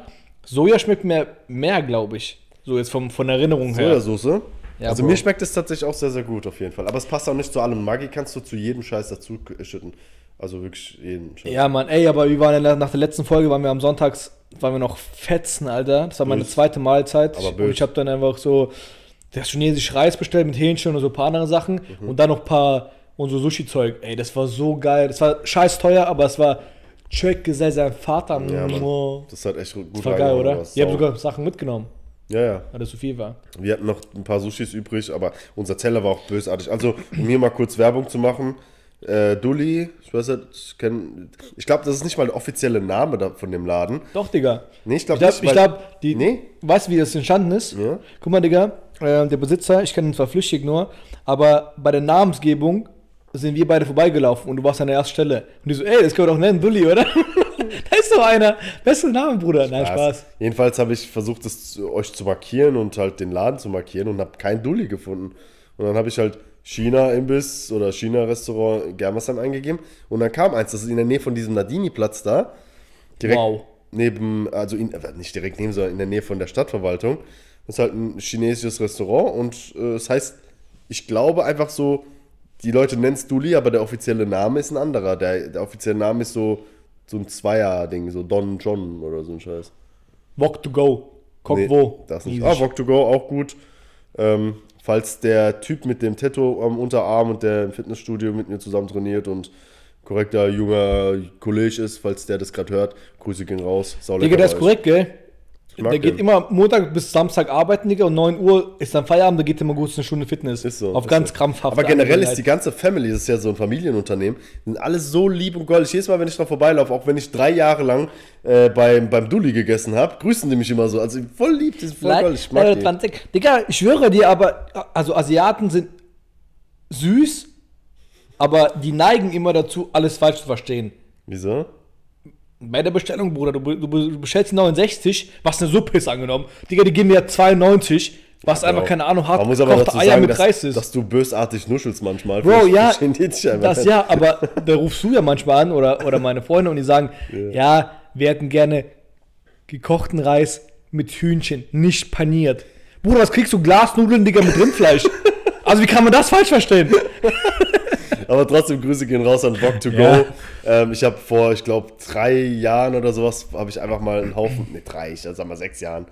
Soja schmeckt mir mehr, glaube ich. So jetzt vom, von der Erinnerung her. Sojasauce. Ja, also Bro. mir schmeckt es tatsächlich auch sehr, sehr gut auf jeden Fall. Aber es passt auch nicht zu allem. Maggi kannst du zu jedem Scheiß dazu schütten. Also wirklich jeden Scheiß. Ja, Mann, ey, aber wir waren ja nach der letzten Folge, waren wir am Sonntags, waren wir noch fetzen, Alter. Das war meine zweite Mahlzeit. Aber und bös. ich habe dann einfach so das chinesische Reis bestellt mit Hähnchen und so ein paar andere Sachen. Mhm. Und dann noch ein paar und so Sushi-Zeug. Ey, das war so geil. Das war scheiß teuer, aber es war check sehr sein Vater. Ja, Mann. Das hat echt gut das war geil, oder? haben Sau. sogar Sachen mitgenommen, Ja, ja. weil das so viel war. Wir hatten noch ein paar Sushis übrig, aber unser Teller war auch bösartig. Also, um hier mal kurz Werbung zu machen. Äh, Dulli, ich weiß nicht, ich, kenn- ich glaube, das ist nicht mal der offizielle Name da, von dem Laden. Doch, Digga. Nee, ich glaube glaube, nicht. ich weil- glaub, die. Nee? Weißt du, wie das entstanden ist? Ja. Guck mal, Digga, äh, der Besitzer, ich kenne ihn zwar flüchtig nur, aber bei der Namensgebung sind wir beide vorbeigelaufen und du warst an der ersten Stelle. Und die so, ey, das können wir doch nennen, Dulli, oder? <laughs> da ist doch einer. Bester Name, Bruder. Nein, Spaß. Jedenfalls habe ich versucht, das euch zu markieren und halt den Laden zu markieren und habe keinen Dulli gefunden. Und dann habe ich halt China-Imbiss oder China-Restaurant Germersheim eingegeben. Und dann kam eins, das ist in der Nähe von diesem Nadini-Platz da. Direkt Wow. neben, also in, äh, nicht direkt neben, sondern in der Nähe von der Stadtverwaltung. Das ist halt ein chinesisches Restaurant und äh, es heißt, ich glaube einfach so, die Leute nennen es Duli, aber der offizielle Name ist ein anderer. Der, der offizielle Name ist so, so ein Zweier-Ding, so Don John oder so ein Scheiß. Walk to go. Cock Nee, wo. Das nicht. Ah, Walk to Go auch gut. Ähm, falls der Typ mit dem Tattoo am Unterarm und der im Fitnessstudio mit mir zusammen trainiert und korrekter junger Kollege ist, falls der das gerade hört, Grüße gehen raus. Digga, der ist korrekt, gell? Der geht immer Montag bis Samstag arbeiten, Digga, und 9 Uhr ist dann Feierabend, da geht immer gut eine Stunde Fitness. Ist so. Auf ist ganz so. krampfhaft. Aber generell ist die ganze Family, das ist ja so ein Familienunternehmen, sind alles so lieb und goldig. Jedes Mal, wenn ich da vorbeilaufe, auch wenn ich drei Jahre lang äh, beim, beim Dulli gegessen habe, grüßen die mich immer so. Also voll lieb, die sind voll goldig. Ich mag die. Like, Digga, ich schwöre dir, aber, also Asiaten sind süß, aber die neigen immer dazu, alles falsch zu verstehen. Wieso? Bei der Bestellung, Bruder, du, du, be- du bestellst 69, was eine Suppe ist angenommen. Digga, die geben mir 92, was einfach, keine Ahnung, hart Man muss aber dazu Eier sagen, mit dass, Reis ist. dass du bösartig nuschelst manchmal. Bro, ja, das ja, aber da rufst du ja manchmal an oder, oder meine Freunde und die sagen, <laughs> ja. wir hätten gerne gekochten Reis mit Hühnchen, nicht paniert. Bruder, was kriegst du? Glasnudeln, Digga, mit Rindfleisch. <laughs> also wie kann man das falsch verstehen? <laughs> Aber trotzdem Grüße gehen raus an Bock to Ja. Go. Ähm, ich habe vor, ich glaube, drei Jahren oder sowas, habe ich einfach mal einen Haufen, ne, drei, ich sag mal sechs Jahren.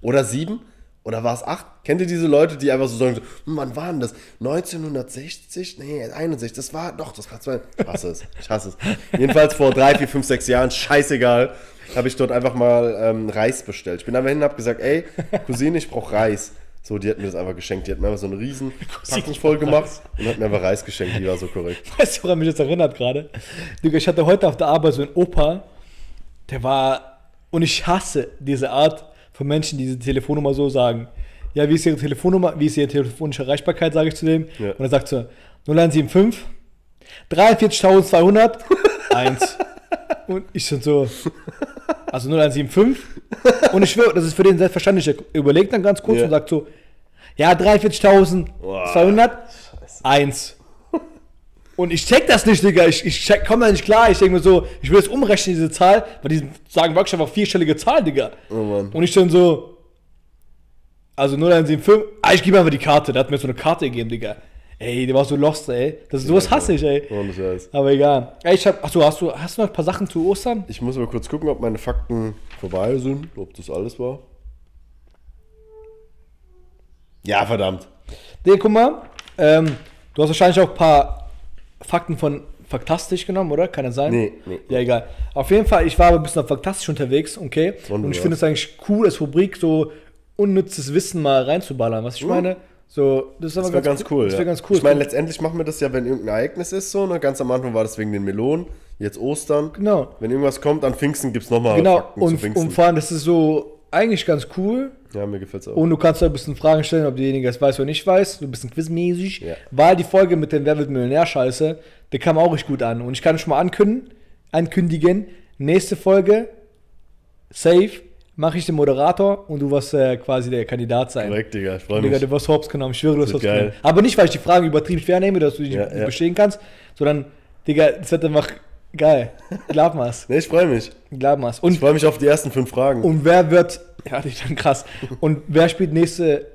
Oder sieben? Oder war es acht? Kennt ihr diese Leute, die einfach so sagen, hm, wann war denn das? 1960? Nee, 61. Das war, doch, das war zwei. Ich hasse es. Ich hasse es. Jedenfalls vor drei, vier, fünf, sechs Jahren, scheißegal, habe ich dort einfach mal ähm, Reis bestellt. Ich bin einfach hin und habe gesagt, ey, Cousine, ich brauche Reis. So, die hat mir das einfach geschenkt. Die hat mir einfach so eine riesen <laughs> Packung voll gemacht und hat mir einfach Reis geschenkt. Die war so korrekt. <laughs> Weißt du, woran mich das erinnert gerade? Ich hatte heute auf der Arbeit so einen Opa, der war, und ich hasse diese Art von Menschen, die diese Telefonnummer so sagen. Ja, wie ist Ihre Telefonnummer? Wie ist Ihre telefonische Erreichbarkeit, sage ich zu dem. Ja. Und er sagt so, 0175 43.200 1. Und ich schon so, also 0175. Und ich schwöre, das ist für den selbstverständlich. Er überlegt dann ganz kurz Ja. und sagt so, ja, 43.200 1. Und ich check das nicht, Digga. Ich, ich check, komm da nicht klar. Ich denke mir so, ich will es umrechnen, diese Zahl, weil die sagen wirklich einfach vierstellige Zahl, Digga. Oh. Und ich dann so, also 0175, ah, ich gebe einfach die Karte. Der hat mir so eine Karte gegeben, Digga. Ey, der war so lost, ey. Das, sowas hasse ich, ey. Ohne Scheiß. Aber egal. Ey, ich hab, achso, hast du, hast du noch ein paar Sachen zu Ostern? Ich muss aber kurz gucken, ob meine Fakten vorbei sind, ob das alles war. Ja, verdammt. Nee, guck mal, ähm, du hast wahrscheinlich auch ein paar Fakten von Faktastisch genommen, oder? Kann das sein? Nee, nee. Ja, egal. Auf jeden Fall, ich war aber ein bisschen auf Faktastisch unterwegs, okay? Und Und, ich finde es eigentlich cool, als Rubrik so unnützes Wissen mal reinzuballern. Was ich meine? So, das ist aber Das wäre ganz cool. Das ja. wäre ganz cool. Ich meine, letztendlich machen wir das ja, wenn irgendein Ereignis ist, so, ne? Ganz am Anfang war das wegen den Melonen, jetzt Ostern. genau. Wenn irgendwas kommt, an Pfingsten gibt es nochmal Genau. Fakten Und, Pfingsten. und vor allem, das ist so eigentlich ganz cool. ja, mir gefällt's auch. Und du kannst da ein bisschen Fragen stellen, ob derjenige es weiß oder nicht weiß. So ein bisschen quizmäßig. Ja. Weil die Folge mit dem Wer wird Millionär-Scheiße, der kam auch richtig gut an. Und ich kann schon mal ankündigen, ankündigen nächste Folge, safe, mache ich den Moderator und du wirst äh, quasi der Kandidat sein. Korrekt, Digga, ich freue Digga, mich. du wirst hops genommen, ich schwöre, du wirst hops geil. genommen. Aber nicht, weil ich die Fragen übertrieben schwer nehme, dass du die Ja, nicht ja. bestehen kannst, sondern, Digga, das wird einfach geil. Glaub mal's. <laughs> Ne, ich freue mich. Glaub mal's. Ich Und, freue mich auf die ersten fünf Fragen. und wer wird, <laughs> ja, das ist dann krass. Und wer spielt nächste,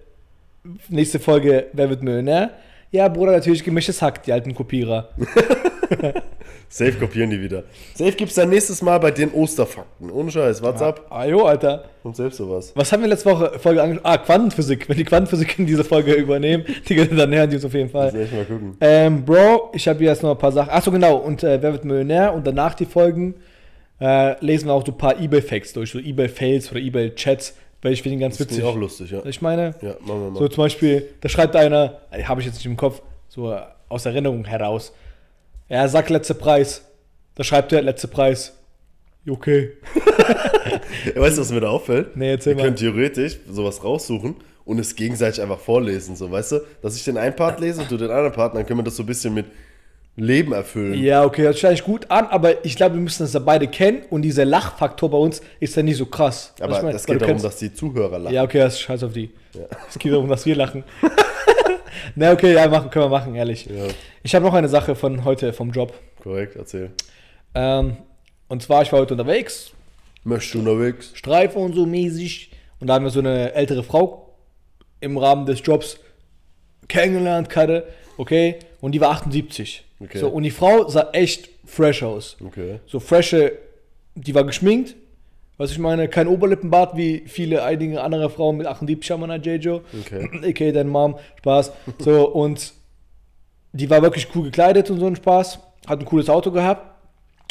nächste Folge Wer wird Millionär? Ja, Bruder, natürlich gemischtes Hack, die alten Kopierer. <laughs> <laughs> Safe kopieren die wieder. Safe gibt's dann nächstes Mal bei den Osterfakten. Ohne Scheiß, WhatsApp Ah, jo, Alter. und selbst sowas. Was haben wir letzte Woche Folge angeschaut? Ah, Quantenphysik. Wenn die Quantenphysik in dieser Folge übernehmen, <laughs> Digga, dann hören die uns auf jeden Fall. Muss echt mal gucken. Ähm, Bro, ich habe hier jetzt noch ein paar Sachen. Achso, genau. Und äh, Wer wird Millionär? Und danach die Folgen äh, lesen wir auch so ein paar Ebay-Facts durch, so Ebay-Fails oder Ebay-Chats, weil ich finde ihn ganz Das witzig. auch lustig, ja. Ich meine, Ja, machen wir mal. so zum Beispiel, da schreibt einer, habe ich jetzt nicht im Kopf, so aus Erinnerung heraus. Er sagt letzter Preis. Da schreibt er letzter Preis. Okay. Ja, <laughs> weißt du, was mir da auffällt? Nee, erzähl Wir mal. können theoretisch sowas raussuchen und es gegenseitig einfach vorlesen, so, weißt du? Dass ich den einen Part lese und du den anderen Part, dann können wir das so ein bisschen mit Leben erfüllen. Ja, okay, das hört sich gut an, aber ich glaube, wir müssen das ja beide kennen und dieser Lachfaktor bei uns ist ja nicht so krass. Aber weil geht darum, dass die Zuhörer lachen. Ja, okay, das ist scheiß auf die. Es geht darum, dass wir lachen. <laughs> <laughs> Na, okay, ja, machen, können wir machen, ehrlich. Ja, Ich habe noch eine Sache von heute vom Job. korrekt, erzähl. Ähm, und zwar, ich war heute unterwegs, Möchtest du unterwegs? Streife und so mäßig. Und da haben wir so eine ältere Frau im Rahmen des Jobs kennengelernt, Kadde, okay? Und die war 78. Okay. So, und die Frau sah echt fresh aus. Okay. So frische, die war geschminkt. Was ich meine, kein Oberlippenbart wie viele einige andere Frauen mit 78 haben an der J-Jo. Okay. <clears throat> Okay, dein Mom, Spaß. So, und die war wirklich cool gekleidet und so ein Spaß. Hat ein cooles Auto gehabt.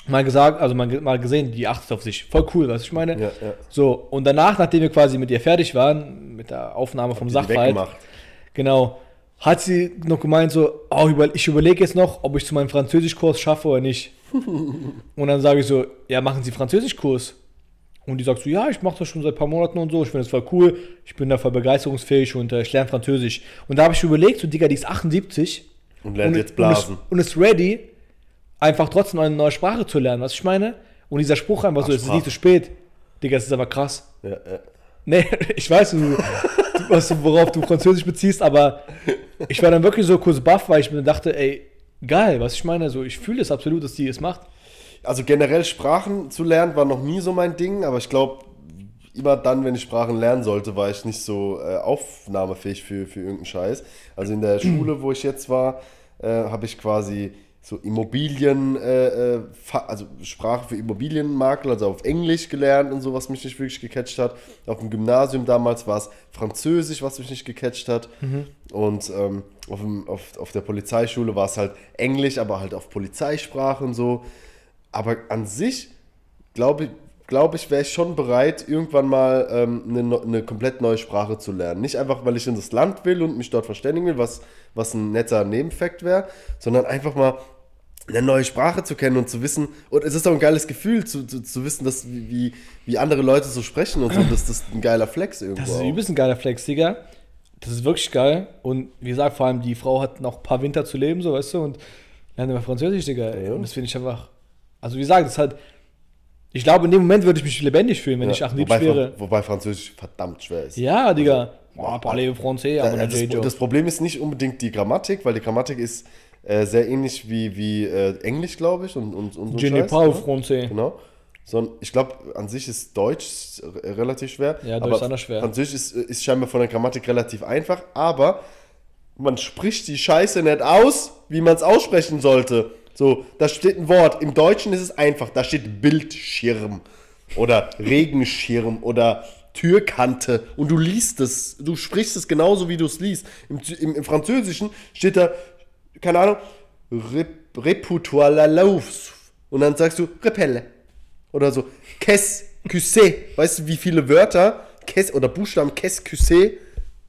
Mal gesagt, also mal, mal gesehen, die achtet auf sich. Voll cool, was ich meine. Ja, ja. So, und danach, nachdem wir quasi mit ihr fertig waren, mit der Aufnahme vom Sachverhalt, genau, hat sie noch gemeint so, oh, ich überlege jetzt noch, ob ich zu meinem Französischkurs schaffe oder nicht. <laughs> und dann sage ich so, ja, machen Sie Französischkurs? Und die sagt so, ja, ich mache das schon seit ein paar Monaten und so, ich finde das voll cool, ich bin da voll begeisterungsfähig und äh, ich lerne Französisch. Und da habe ich überlegt, so, Digga, die ist 78 Und lernt und, jetzt blasen. Und ist, und ist ready, einfach trotzdem eine neue Sprache zu lernen, was ich meine? Und dieser Spruch einfach so, es ist nicht zu spät. Digga, das ist aber krass. Ja, ja. Nee, <laughs> ich weiß, du, was, worauf du Französisch beziehst, aber ich war dann wirklich so kurz baff, weil ich mir dachte, ey, geil, was ich meine, so, ich fühle es absolut, dass die es macht. Also generell Sprachen zu lernen war noch nie so mein Ding, aber ich glaube, immer dann, wenn ich Sprachen lernen sollte, war ich nicht so äh, aufnahmefähig für, für irgendeinen Scheiß. Also in der <clears throat> Schule, wo ich jetzt war, äh, habe ich quasi so Immobilien, äh, äh, also Sprache für Immobilienmakler, also auf Englisch gelernt und so, was mich nicht wirklich gecatcht hat. Auf dem Gymnasium damals war es Französisch, was mich nicht gecatcht hat. Und ähm, auf, dem, auf, auf der Polizeischule war es halt Englisch, aber halt auf Polizeisprache und so. Aber an sich, glaube ich, glaube ich, wäre ich schon bereit, irgendwann mal ähm, eine, komplett neue Sprache zu lernen. Nicht einfach, weil ich in das Land will und mich dort verständigen will, was, was ein netter Nebenfakt wäre, sondern einfach mal eine neue Sprache zu kennen und zu wissen, und es ist auch ein geiles Gefühl, zu, zu, zu wissen, dass, wie, wie andere Leute so sprechen und so, das, das ist ein geiler Flex irgendwo. Das ist übelst ein geiler Flex, Digga. Das ist wirklich geil. Und wie gesagt, vor allem die Frau hat noch ein paar Winter zu leben, so weißt du, und lernt immer Französisch, Digga. Ja. Und das finde ich einfach. Also wie gesagt, das halt. Ich glaube, in dem Moment würde ich mich lebendig fühlen, wenn ich Ja, 78 wobei, wäre. wobei Französisch verdammt schwer ist. Ja, Digga. Boah, parlez français, aber Ja, das, das Problem ist nicht unbedingt die Grammatik, weil die Grammatik ist äh, sehr ähnlich wie, wie äh, Englisch, glaube ich. Und, und, und so Je ne français. Genau. Sondern ich glaube, an sich ist Deutsch relativ schwer. Ja, Deutsch aber ist anders schwer. Französisch ist, ist scheinbar von der Grammatik relativ einfach, aber man spricht die Scheiße nicht aus, wie man es aussprechen sollte. So, da steht ein Wort. Im Deutschen ist es einfach. Da steht Bildschirm oder Regenschirm oder Türkante und du liest es, du sprichst es genauso, wie du es liest. Im, im, Im Französischen steht da, keine Ahnung, Rep, Reputoire la Lauf. Und dann sagst du Repelle. Oder so, Qu'est-ce? Weißt du, wie viele Wörter Qu'est- oder Buchstaben Qu'est-ce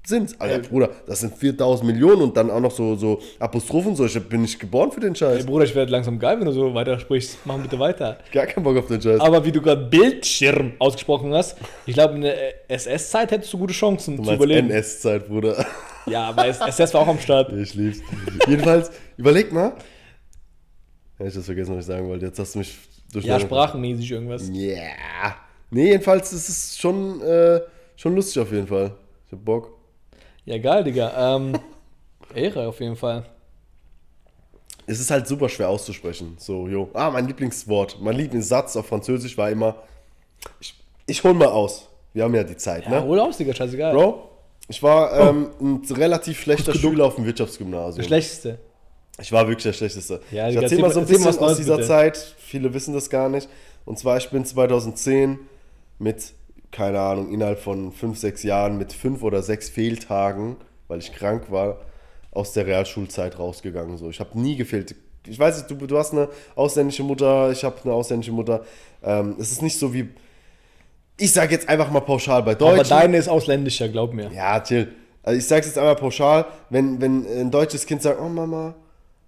sind? Alter, Bruder, das sind 4000 Millionen und dann auch noch so, so Apostrophen. So, ich bin nicht geboren für den Ey, Scheiß. Bruder, ich werde langsam geil, wenn du so weiter sprichst. Mach bitte weiter. Gar keinen Bock auf den Scheiß. Aber wie du gerade Bildschirm ausgesprochen hast, ich glaube, in der SS-Zeit hättest du gute Chancen Du zu überleben. NS-Zeit, Bruder. Ja, aber SS war auch am Start. Ich lieb's. Jedenfalls, überleg mal. Ja, ich das vergessen, was ich sagen wollte. Jetzt hast du mich durch Ja, sprachenmäßig irgendwas. Yeah. Nee, jedenfalls ist es schon, äh, schon lustig auf jeden Fall. Ich hab Bock. Ja, geil, Digga. Ähm, <laughs> Ehre auf jeden Fall. Es ist halt super schwer auszusprechen. So, jo. Ah, mein Lieblingswort, mein Lieblingssatz auf Französisch war immer, ich, ich hol mal aus. Wir haben ja die Zeit, Ja, ne? hol aus, Digga, scheißegal. Bro, ich war ähm, ein relativ schlechter Schüler auf dem Wirtschaftsgymnasium. Der Schlechteste. Ich war wirklich der Schlechteste. Ja, ich Digga, erzähl mal so ein bisschen aus Neues, dieser bitte. Zeit. Viele wissen das gar nicht. Und zwar, ich bin 2010 mit, keine Ahnung, innerhalb von fünf, sechs Jahren mit fünf oder sechs Fehltagen, weil ich krank war, aus der Realschulzeit rausgegangen. So, ich habe nie gefehlt. Ich weiß nicht, du, du hast eine ausländische Mutter, ich habe eine ausländische Mutter. Ähm, es ist nicht so wie, ich sage jetzt einfach mal pauschal bei Deutschen. Aber deine ist ausländischer, glaub mir. Ja, chill. Also ich sag's jetzt einmal pauschal, wenn, wenn ein deutsches Kind sagt, oh Mama,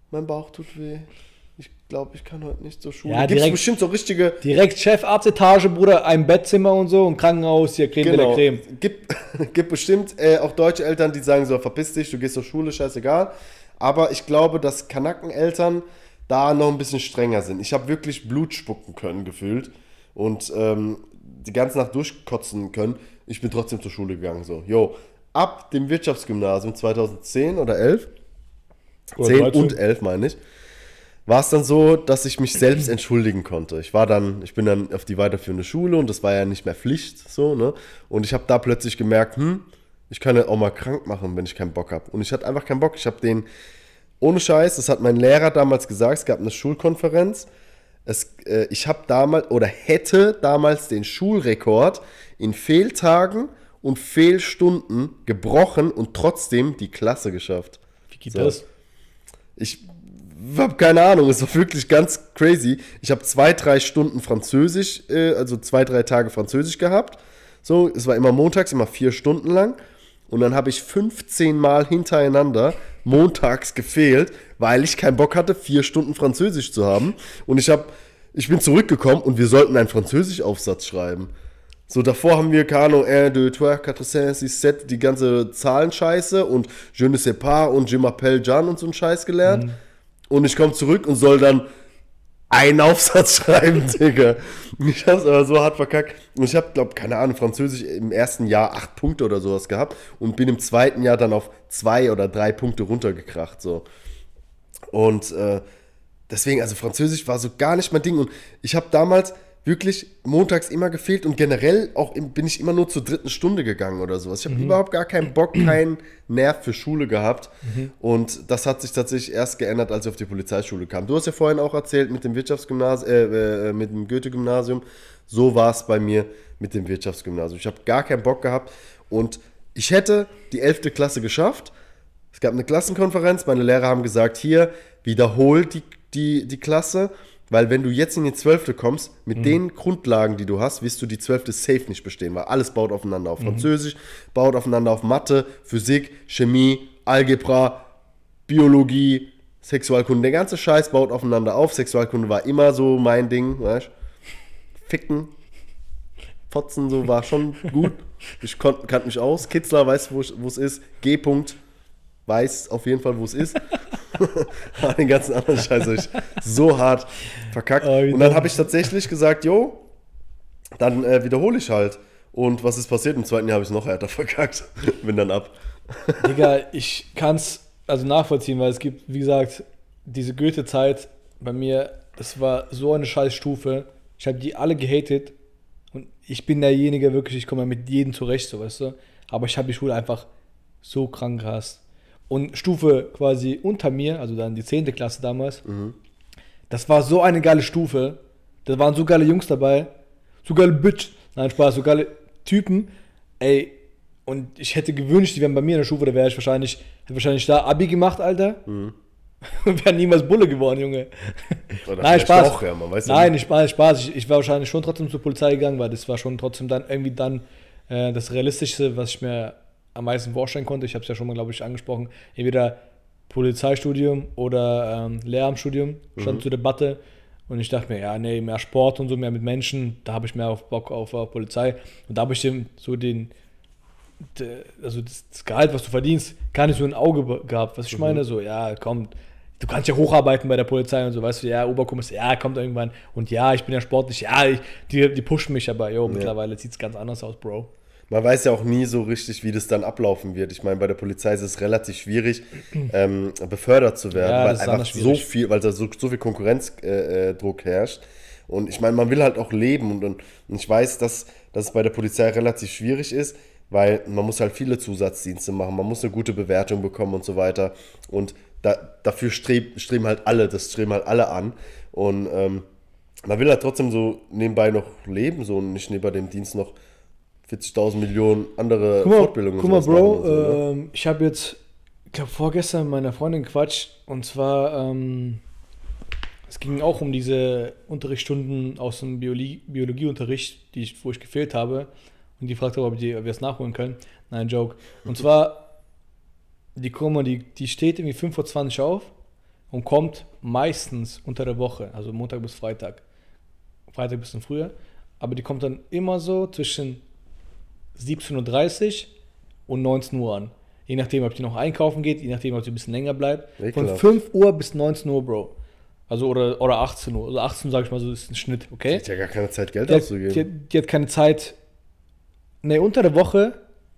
mein Bauch tut weh. Ich glaube, ich kann heute nicht zur Schule. Ja, Gibt's direkt- bestimmt so richtige. Direkt Chefarztetage, Bruder, ein Bettzimmer und so und Krankenhaus, hier Creme de la Genau. Creme. Gibt, <laughs> gibt bestimmt äh, auch deutsche Eltern, die sagen so, verpiss dich, du gehst zur Schule, scheißegal. Aber ich glaube, dass Kanackeneltern da noch ein bisschen strenger sind. Ich habe wirklich Blut spucken können, gefühlt. Und ähm, die ganze Nacht durchkotzen können. Ich bin trotzdem zur Schule gegangen. So, yo, ab dem Wirtschaftsgymnasium 2010 oder 11, Oder 10 13. und 11 meine ich, war es dann so, dass ich mich selbst <clears throat> entschuldigen konnte. Ich war dann, ich bin dann auf die weiterführende Schule und das war ja nicht mehr Pflicht, so, ne? Und ich habe da plötzlich gemerkt, hm, ich kann ja auch mal krank machen, wenn ich keinen Bock habe. Und ich hatte einfach keinen Bock. Ich habe den, ohne Scheiß, das hat mein Lehrer damals gesagt, es gab eine Schulkonferenz. Es, äh, ich habe damals oder hätte damals den Schulrekord in Fehltagen und Fehlstunden gebrochen und trotzdem die Klasse geschafft. Wie geht So. das? Ich habe keine Ahnung, es war wirklich ganz crazy. Ich habe zwei, drei Stunden Französisch, äh, also zwei, drei Tage Französisch gehabt. So, es war immer montags, immer vier Stunden lang. Und dann habe ich 15 Mal hintereinander montags gefehlt, weil ich keinen Bock hatte, vier Stunden Französisch zu haben. Und ich habe, ich bin zurückgekommen und wir sollten einen Französischaufsatz schreiben. So, davor haben wir, keine Ahnung, 1, 2, 3, 4, 5, 6, 7, die ganze Zahlenscheiße und Je ne sais pas und Je m'appelle Jean und so einen Scheiß gelernt. Und ich komme zurück und soll dann einen <laughs> Aufsatz schreiben, Digga. Ich hab's aber so hart verkackt. Und ich habe, glaube keine Ahnung, Französisch im ersten Jahr acht Punkte oder sowas gehabt und bin im zweiten Jahr dann auf zwei oder drei Punkte runtergekracht, so. Und äh, deswegen, also Französisch war so gar nicht mein Ding. Und ich habe damals wirklich montags immer gefehlt und generell auch bin ich immer nur zur dritten Stunde gegangen oder sowas. Ich habe überhaupt gar keinen Bock, <clears throat> keinen Nerv für Schule gehabt. Und das hat sich tatsächlich erst geändert, als ich auf die Polizeischule kam. Du hast ja vorhin auch erzählt mit dem Wirtschaftsgymnasium, äh, äh, mit dem Goethe-Gymnasium. So war es bei mir mit dem Wirtschaftsgymnasium. Ich habe gar keinen Bock gehabt und ich hätte die 11. Klasse geschafft. Es gab eine Klassenkonferenz, meine Lehrer haben gesagt, hier, wiederhol die, die, die Klasse, weil wenn du jetzt in die 12. kommst, mit den Grundlagen, die du hast, wirst du die 12. safe nicht bestehen, weil alles baut aufeinander auf. Französisch baut aufeinander auf Mathe, Physik, Chemie, Algebra, Biologie, Sexualkunde. Der ganze Scheiß baut aufeinander auf. Sexualkunde war immer so mein Ding, weißt Ficken, Fotzen, so war schon gut. Ich kon- kannte mich aus. Kitzler weiß, wo ich- wo es ist. G. weiß auf jeden Fall, wo es ist. <laughs> Aber den ganzen anderen Scheiß habe ich so hart verkackt. Und dann habe ich tatsächlich gesagt, jo, dann äh, wiederhole ich halt. Und was ist passiert? Im zweiten Jahr habe ich es noch härter <laughs> verkackt. Bin dann ab. Digga, <laughs> ich kann es also nachvollziehen, weil es gibt, wie gesagt, diese Goethe-Zeit bei mir, das war so eine scheiß Stufe. Ich habe die alle gehatet und ich bin derjenige wirklich, ich komme ja mit jedem zurecht, so weißt du. Aber ich habe die Schule einfach so krank gehasst. Und Stufe quasi unter mir, also dann die 10. Klasse damals, das war so eine geile Stufe. Da waren so geile Jungs dabei, so geile Bitch, nein Spaß, so geile Typen. ey, und ich hätte gewünscht, die wären bei mir in der Stufe, da wäre ich wahrscheinlich, hätte wahrscheinlich da Abi gemacht, Alter. Mhm. <laughs> Und wäre niemals Bulle geworden, Junge. Oder <laughs> Nein, Spaß. Auch, ja, man weiß Nein, nicht. ich Spaß, Spaß. Ich, ich wäre wahrscheinlich schon trotzdem zur Polizei gegangen, weil das war schon trotzdem dann irgendwie dann äh, das Realistischste, was ich mir am meisten vorstellen konnte. Ich habe es ja schon mal, glaube ich, angesprochen. Entweder Polizeistudium oder ähm, Lehramtsstudium stand zur Debatte. Und ich dachte mir, ja, nee, mehr Sport und so, mehr mit Menschen, da habe ich mehr auf Bock auf, auf Polizei. Und da habe ich dem so den, de- also das, Gehalt, was du verdienst, gar nicht so ein Auge gehabt. Was ich meine, so, ja, komm, du kannst ja hocharbeiten bei der Polizei und so, weißt du, ja, Oberkommissar, ja, kommt irgendwann. Und ja, ich bin ja sportlich, ja, ich, die, die pushen mich aber, jo, mittlerweile sieht es ganz anders aus, Bro. Man weiß ja auch nie so richtig, wie das dann ablaufen wird. Ich meine, bei der Polizei ist es relativ schwierig, <clears throat> ähm, befördert zu werden, Ja, weil einfach so viel, weil da so, so viel Konkurrenzdruck äh, Druck herrscht. Und ich meine, man will halt auch leben und, und, und ich weiß, dass, dass es bei der Polizei relativ schwierig ist, weil man muss halt viele Zusatzdienste machen, man muss eine gute Bewertung bekommen und so weiter. Und da, dafür streb, streben halt alle, das streben halt alle an. Und ähm, man will halt trotzdem so nebenbei noch leben, so und nicht neben dem Dienst noch 40.000 Millionen andere Guck mal, Fortbildungen guck mal Bro, so, ähm, ich habe jetzt, ich glaube vorgestern mit meiner Freundin Quatsch und zwar, ähm, es ging auch um diese Unterrichtsstunden aus dem Biologie, Biologieunterricht, die ich, wo ich gefehlt habe und die fragte, ob, die, ob wir es nachholen können. Nein, Joke. Und zwar, die, mal, die, die steht irgendwie 5.20 Uhr auf und kommt meistens unter der Woche, also Montag bis Freitag. Freitag ein bisschen früher, aber die kommt dann immer so zwischen 17.30 Uhr und 19 Uhr an. Je nachdem, ob die noch einkaufen geht, je nachdem, ob sie ein bisschen länger bleibt. Von Ekelhaft. 5 Uhr bis 19 Uhr, Bro. Also oder, oder 18 Uhr. Also 18 sage ich mal so, ist ein Schnitt, okay? Hat ja gar keine Zeit, Geld Die hat, auszugeben. die, hat, die hat keine Zeit. Ne, unter der Woche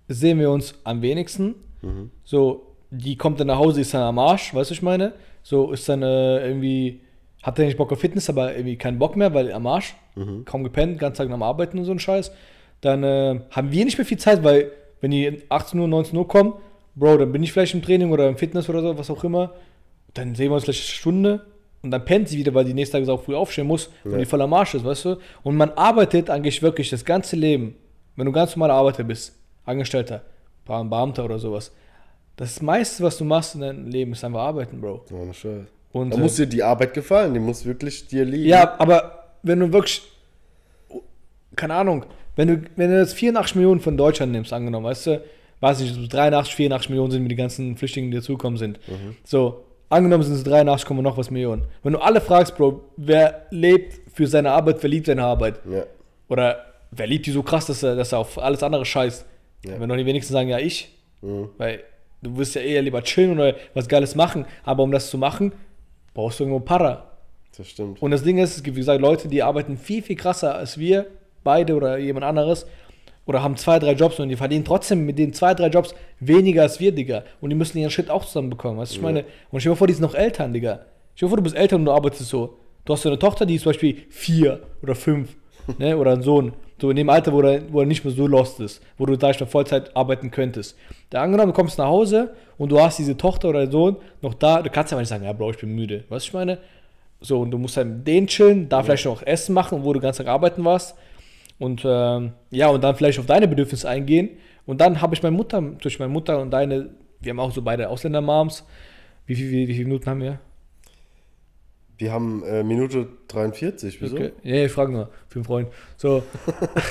sehen wir uns am wenigsten. Mhm. So, die kommt dann nach Hause, ist dann am Arsch, weißt du, ich meine? So, ist dann äh, irgendwie, hat dann nicht Bock auf Fitness, aber irgendwie keinen Bock mehr, weil am Arsch, Mhm. kaum gepennt, ganz Tag am Arbeiten und so ein Scheiß. Dann äh, haben wir nicht mehr viel Zeit, weil, wenn die 18 Uhr, 19 Uhr kommen, Bro, dann bin ich vielleicht im Training oder im Fitness oder so, was auch immer. Dann sehen wir uns vielleicht eine Stunde und dann pennt sie wieder, weil die nächste Tag auch früh aufstehen muss und Ja. die voll am Arsch ist, weißt du? Und man arbeitet eigentlich wirklich das ganze Leben, wenn du ganz normaler Arbeiter bist, Angestellter, Be- Beamter oder sowas. Das meiste, was du machst in deinem Leben, ist einfach arbeiten, Bro. Ohne Scheiß. Und, Da äh, muss dir die Arbeit gefallen, die muss wirklich dir liegen. ja, aber wenn du wirklich, keine Ahnung, wenn du, wenn du jetzt 84 Millionen von Deutschland nimmst, angenommen, weißt du, weiß nicht, so 83, 84 Millionen sind mit die ganzen Flüchtlingen, die dazugekommen sind. So, angenommen sind es 83, Komma noch was Millionen. Wenn du alle fragst, Bro, wer lebt für seine Arbeit, wer liebt seine Arbeit? Ja. Oder wer liebt die so krass, dass er, dass er auf alles andere scheißt? Ja. Wenn doch die wenigsten sagen, ja, ich. Mhm. Weil du wirst ja eher lieber chillen oder was Geiles machen. Aber um das zu machen, brauchst du irgendwo Para. Das stimmt. Und das Ding ist, es gibt, wie gesagt, Leute, die arbeiten viel, viel krasser als wir, beide oder jemand anderes, oder haben zwei, drei Jobs und die verdienen trotzdem mit den zwei, drei Jobs weniger als wir, Digga. Und die müssen ihren Shit auch zusammenbekommen. Weißt du, ich meine, und stell dir vor, die sind noch Eltern, Digga. Stell dir vor, du bist Eltern und du arbeitest so. Du hast so eine Tochter, die ist zum Beispiel vier oder fünf, <laughs> ne, oder ein Sohn. So in dem Alter, wo er, wo er nicht mehr so lost ist, wo du da schon Vollzeit arbeiten könntest. Da angenommen, du kommst nach Hause und du hast diese Tochter oder Sohn noch da, du kannst aber nicht sagen, ja, Bro, ich bin müde. Weißt du, ich meine? So, und du musst dann mit denen chillen, da vielleicht noch Essen machen, wo du ganz Tag arbeiten warst. Und ähm, ja, und dann vielleicht auf deine Bedürfnisse eingehen. Und dann habe ich meine Mutter, durch meine Mutter und deine, wir haben auch so beide Ausländer-Moms. Wie, viel- wie, wie viele Minuten haben wir? Wir haben äh, Minute 43, wieso? Okay. Ja, ich frage nur, für einen Freund. So,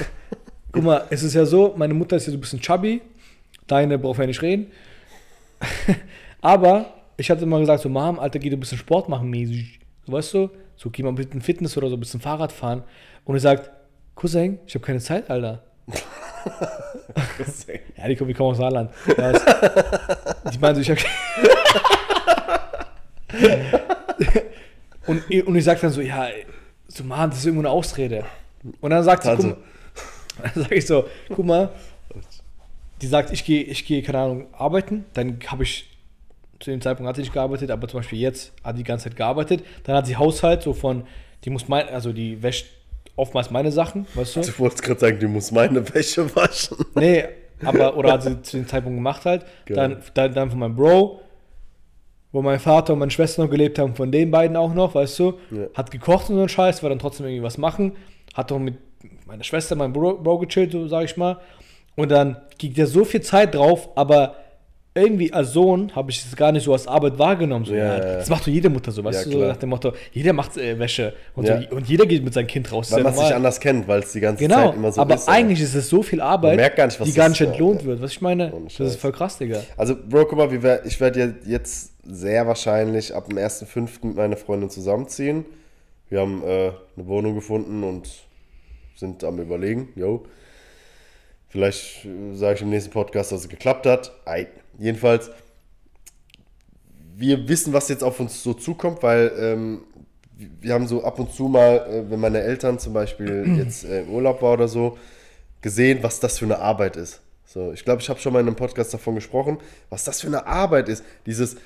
<laughs> guck mal, es ist ja so, meine Mutter ist ja so ein bisschen chubby, deine braucht ja nicht reden. <laughs> Aber ich hatte immer gesagt, so, Mom, Alter, geh du ein bisschen Sport machen, mäßig. So, weißt du, so, geh mal ein bisschen Fitness oder so, ein bisschen Fahrrad fahren. Und er sagt, Cousin, ich habe keine Zeit, Alter. <laughs> Ja, die kommen, die kommen aus Saarland. Das- die meinen so, ich habe. <laughs> und, und ich sag dann so, ja, so, Mann, das ist irgendwo eine Ausrede. Und dann sagt sie, guck, Tante. mal- <laughs> dann sag ich so, guck mal, die sagt, ich gehe, ich gehe, keine Ahnung, arbeiten. Dann habe ich, zu dem Zeitpunkt hatte ich gearbeitet, aber zum Beispiel jetzt hat die ganze Zeit gearbeitet. Dann hat sie Haushalt, so von, die muss mein, also die wäscht oftmals meine Sachen, weißt du? Du wolltest gerade sagen, du musst meine Wäsche waschen. Nee, aber, oder hat sie zu dem Zeitpunkt gemacht halt. Geil. Dann, dann, dann von meinem Bro, wo mein Vater und meine Schwester noch gelebt haben, von den beiden auch noch, weißt du. Ja. Hat gekocht und so einen Scheiß, war dann trotzdem irgendwie was machen. Hat doch mit meiner Schwester, meinem Bro, Bro gechillt, so sag ich mal. Und dann geht ja so viel Zeit drauf, aber irgendwie als Sohn habe ich das gar nicht so als Arbeit wahrgenommen. So, Ja, ja. Das macht doch jede Mutter so, weißt Ja, du, so nach dem Motto, jeder macht äh, Wäsche und, so, und jeder geht mit seinem Kind raus. Weil man sich normal. anders kennt, weil es die ganze Genau, Zeit immer so aber ist. eigentlich ist es so viel Arbeit, gar nicht, die gar nicht entlohnt wird. Was ich meine, Ohne das ist voll krass, Digga. Also, Bro, guck mal, ich werde jetzt sehr wahrscheinlich ab dem 1.5. mit meiner Freundin zusammenziehen. Wir haben äh, eine Wohnung gefunden und sind am Überlegen. Yo. Vielleicht äh, sage ich im nächsten Podcast, dass es geklappt hat. Ei. Jedenfalls, wir wissen, was jetzt auf uns so zukommt, weil ähm, wir haben so ab und zu mal, äh, wenn meine Eltern zum Beispiel <clears throat> jetzt äh, im Urlaub war oder so, gesehen, was das für eine Arbeit ist. So, ich glaube, ich habe schon mal in einem Podcast davon gesprochen, was das für eine Arbeit ist. Dieses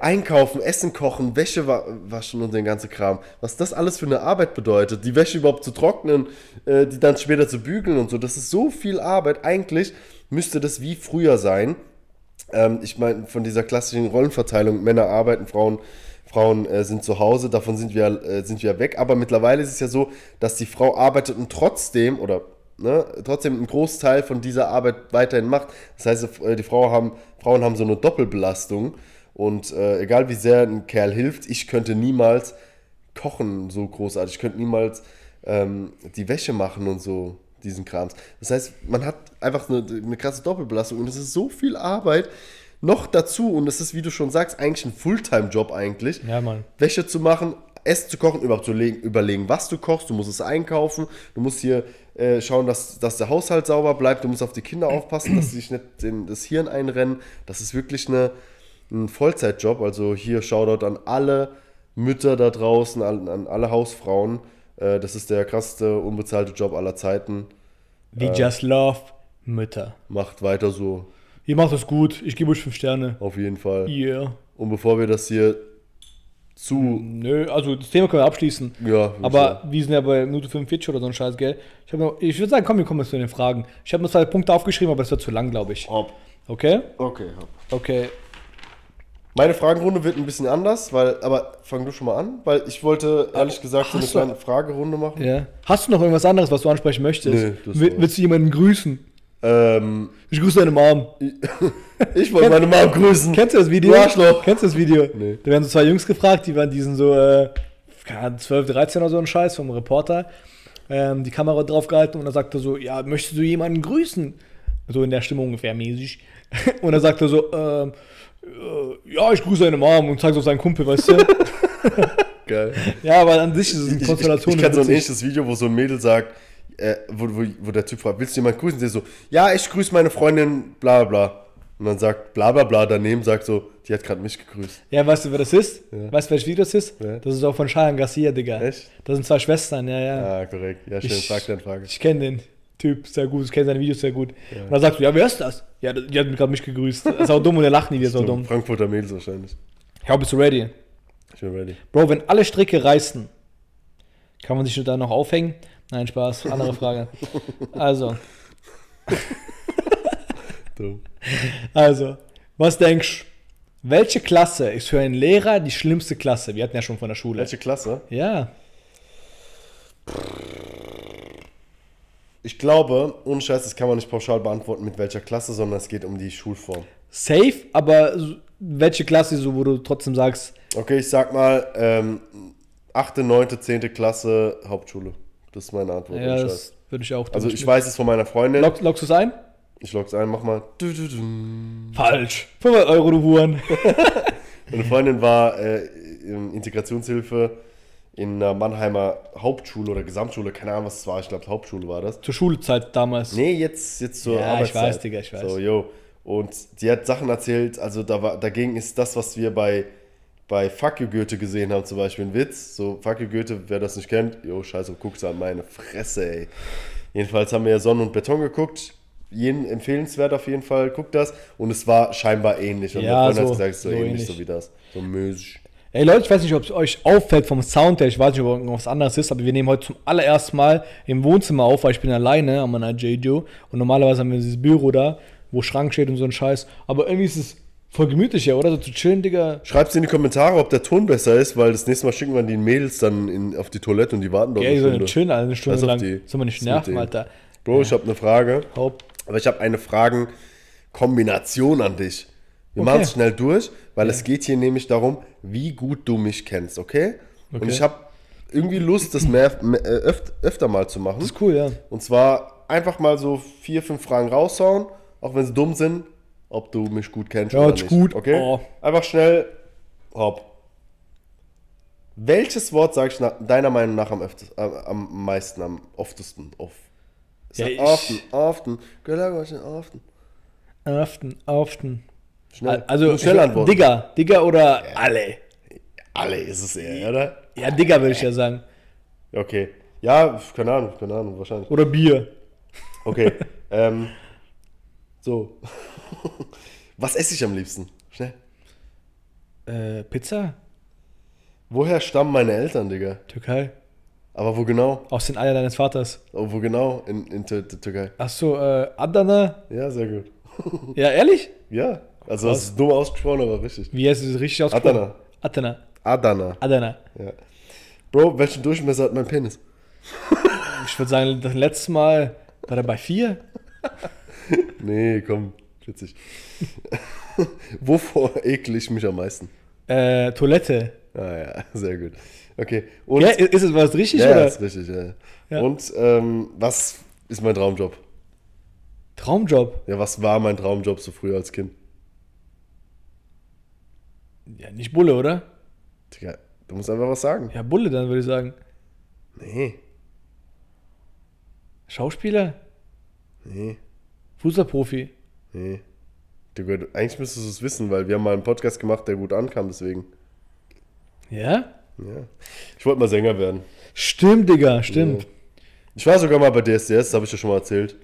Einkaufen, Essen kochen, Wäsche wa- waschen und den ganzen Kram. Was das alles für eine Arbeit bedeutet, die Wäsche überhaupt zu trocknen, äh, die dann später zu bügeln und so. Das ist so viel Arbeit. Eigentlich müsste das wie früher sein. Ähm, ich meine, von dieser klassischen Rollenverteilung, Männer arbeiten, Frauen, Frauen äh, sind zu Hause, davon sind wir, äh, sind wir weg. Aber mittlerweile ist es ja so, dass die Frau arbeitet und trotzdem, oder ne, trotzdem einen Großteil von dieser Arbeit weiterhin macht. Das heißt, äh, die Frau haben, Frauen haben so eine Doppelbelastung. Und äh, egal wie sehr ein Kerl hilft, ich könnte niemals kochen so großartig. Ich könnte niemals ähm, die Wäsche machen und so, diesen Krams. Das heißt, man hat einfach eine, eine krasse Doppelbelastung und es ist so viel Arbeit noch dazu. Und es ist, wie du schon sagst, eigentlich ein Fulltime-Job eigentlich. Ja, Mann. Wäsche zu machen, Essen zu kochen, überhaupt zu legen, überlegen, was du kochst. Du musst es einkaufen. Du musst hier äh, schauen, dass, dass der Haushalt sauber bleibt. Du musst auf die Kinder aufpassen, dass sie sich nicht in das Hirn einrennen. Das ist wirklich eine, ein Vollzeitjob. Also hier Shoutout an alle Mütter da draußen, an, an alle Hausfrauen. Äh, das ist der krasseste unbezahlte Job aller Zeiten. We just love Mütter. Macht weiter so, Ihr macht das gut, ich gebe euch fünf Sterne. auf jeden Fall. Yeah. Und bevor wir das hier zu. Nö, also das Thema können wir abschließen. Ja, Aber sagen. wir sind ja bei Minute 45 oder so ein Scheiß, gell? Ich, noch, ich würde sagen, komm, wir kommen jetzt zu den Fragen. Ich habe mir zwei Punkte aufgeschrieben, aber das wird zu lang, glaube ich. Hopp. Okay? Okay, hopp. Okay. Meine Fragenrunde wird ein bisschen anders, weil, aber fang du schon mal an, weil ich wollte ehrlich gesagt so eine hast du- kleine Fragerunde machen. Ja. Hast du noch irgendwas anderes, was du ansprechen möchtest? Nö, das Will, war's. willst du jemanden grüßen? Ähm, Ich grüße deine Mom. <laughs> ich wollte meine Mom grüßen. Kennst du das Video? Du Arschloch. Kennst du das Video? Nee. Da werden so zwei Jungs gefragt, die waren diesen so, äh, keine Ahnung, 12, 13 oder so ein Scheiß vom Reporter. Ähm, die Kamera drauf gehalten und er sagte so, ja, möchtest du jemanden grüßen? So in der Stimmung ungefähr mäßig. <laughs> Und er sagte so, ähm, äh, ja, ich grüße deine Mom und zeigt so auf seinen Kumpel, weißt du? <laughs> Geil. ja, aber an sich ist es eine Ich, ich, Konstellation. ich kenne so ein ähnliches Video, wo so ein Mädel sagt, äh, wo, wo, wo der Typ fragt, willst du jemanden grüßen? Der so, ja, ich grüße meine Freundin, bla bla bla. Und dann sagt bla bla bla daneben, sagt so, die hat gerade mich gegrüßt. Ja, weißt du, wer das ist? Ja. Weißt du, welches Video das ist? Ja. Das ist auch von Cheyenne Garcia, Digga. Echt? Das sind zwei Schwestern, ja, ja. Ah, korrekt. Ja, schön, Ich- frag deine Frage. Ich kenne den Typ sehr gut, ich kenne seine Videos sehr gut. Und dann sagst du, ja, wer ist das? Ja, die hat gerade mich gegrüßt. Ist auch dumm und er lacht nie, der ist auch dumm. Frankfurter Mädels wahrscheinlich. Ja, bist du ready? Ich bin ready. Bro, wenn alle Stricke reißen, kann man sich da noch aufhängen? Nein, Spaß, andere Frage. Also, Dumm. also, was denkst du? Welche Klasse ist für einen Lehrer die schlimmste Klasse? Wir hatten ja schon von der Schule. Welche Klasse? Ja. Ich glaube, ohne Scheiß, das kann man nicht pauschal beantworten, mit welcher Klasse, sondern es geht um die Schulform. Safe, aber welche Klasse, so, wo du trotzdem sagst, Okay, ich sag mal, ähm, 8., 9., 10. Klasse Hauptschule. Das ist meine Antwort. ja, das würde ich auch Also ich weiß es von meiner Freundin. Log, loggst du es ein? Ich log's ein, mach mal. Du, du, du. Falsch. 500 Euro, du Huren. <laughs> Meine Freundin war äh, in Integrationshilfe in einer Mannheimer Hauptschule oder Gesamtschule, keine Ahnung, was es war. Ich glaube, Hauptschule war das. Zur Schulzeit damals. Nee, jetzt, jetzt zur Ja, ich Arbeitszeit. weiß, Digga, ich weiß. So, yo. Und die hat Sachen erzählt, also da war, dagegen ist das, was wir bei, bei Fuck you Goethe gesehen haben, zum Beispiel ein Witz. So, Fuck you Goethe, wer das nicht kennt, yo, scheiße, guckt's an meine Fresse, ey. Jedenfalls haben wir ja Sonne und Beton geguckt. Jeden empfehlenswert auf jeden Fall, guckt das. Und es war scheinbar ähnlich. Und Ja, so- hat gesagt, es ist so, so ähnlich, ähnlich. so wie das. So mösisch. Ey Leute, ich weiß nicht, ob es euch auffällt vom Sound her, ich weiß nicht, ob irgendwas anderes ist, aber wir nehmen heute zum allerersten Mal im Wohnzimmer auf, weil ich bin alleine an meiner JJo und normalerweise haben wir dieses Büro da, wo Schrank steht und so ein Scheiß, aber irgendwie ist es voll gemütlich hier, oder? So zu chillen, Digga. Schreibt in die Kommentare, ob der Ton besser ist, weil das nächste Mal schicken wir die Mädels dann in, auf die Toilette und die warten dort Ey, eine so eine chillen eine Stunde lang. die. Soll man nicht nerven? Alter. Bro, ich habe eine Frage. Haupt. Aber ich habe eine Fragenkombination an dich. Wir Okay. machen es schnell durch, weil es geht hier nämlich darum, wie gut du mich kennst, okay? Und Okay. ich habe irgendwie Lust, das mehr, mehr, äh, öft, öfter mal zu machen. Das ist cool, ja. Und zwar einfach mal so vier, fünf Fragen raushauen, auch wenn sie dumm sind, ob du mich gut kennst Ja, oder nicht. gut. Okay? Oh. Einfach schnell, hopp. Welches Wort sage ich nach, deiner Meinung nach am, öftes, äh, am meisten, am oftesten? Auf. Ja, often, often. Often, often. Schnell. Also, Du schnell antworten. Digger, Digger oder alle? Alle ist es eher, oder? Ja, Digger würde ich ja sagen. Okay. Ja, keine Ahnung, keine Ahnung, wahrscheinlich. Oder Bier. Okay. <laughs> ähm, so. <laughs> Was esse ich am liebsten? Schnell. Äh, Pizza? Woher stammen meine Eltern, Digga? Türkei. Aber wo genau? Aus den Eiern deines Vaters. Oh, wo genau? In, in Tür Türkei. Achso, äh, Adana? Ja, sehr gut. Ja, ehrlich? Ja, also das ist dumm ausgesprochen, aber richtig. Wie heißt es richtig ausgesprochen? Adana. Adana. Adana. Adana. Ja. Bro, welchen Durchmesser hat mein Penis? <laughs> Ich würde sagen, das letzte Mal war er bei vier. <laughs> Nee, komm, witzig. <laughs> Wovor ekel ich mich am meisten? Äh, Toilette. Ah ja, sehr gut. Okay. Und Ja, ist es was richtig ja, oder? ist richtig, ja. Ja. Und ähm, was ist mein Traumjob? Traumjob. Ja, was war mein Traumjob so früher als Kind? Ja, nicht Bulle, oder? Digga, du musst einfach was sagen. Ja, Bulle dann würde ich sagen. Nee, Schauspieler? nee, Fußballprofi? nee. Digga, eigentlich müsstest du es wissen, weil wir haben mal einen Podcast gemacht, der gut ankam, deswegen. Ja? Ja. Ich wollte mal Sänger werden. Stimmt, Digga, stimmt. Ich war sogar mal bei DSDS, das habe ich dir schon mal erzählt.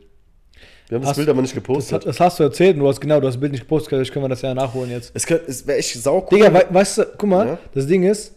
Wir haben das Hast- Bild aber nicht Das, gepostet. hat- das hast du erzählt und du hast genau, du hast das Bild nicht gepostet, vielleicht können wir das ja nachholen jetzt. es es wäre echt sau cool. Digga, wei weißt du, guck mal, Ja. das Ding ist,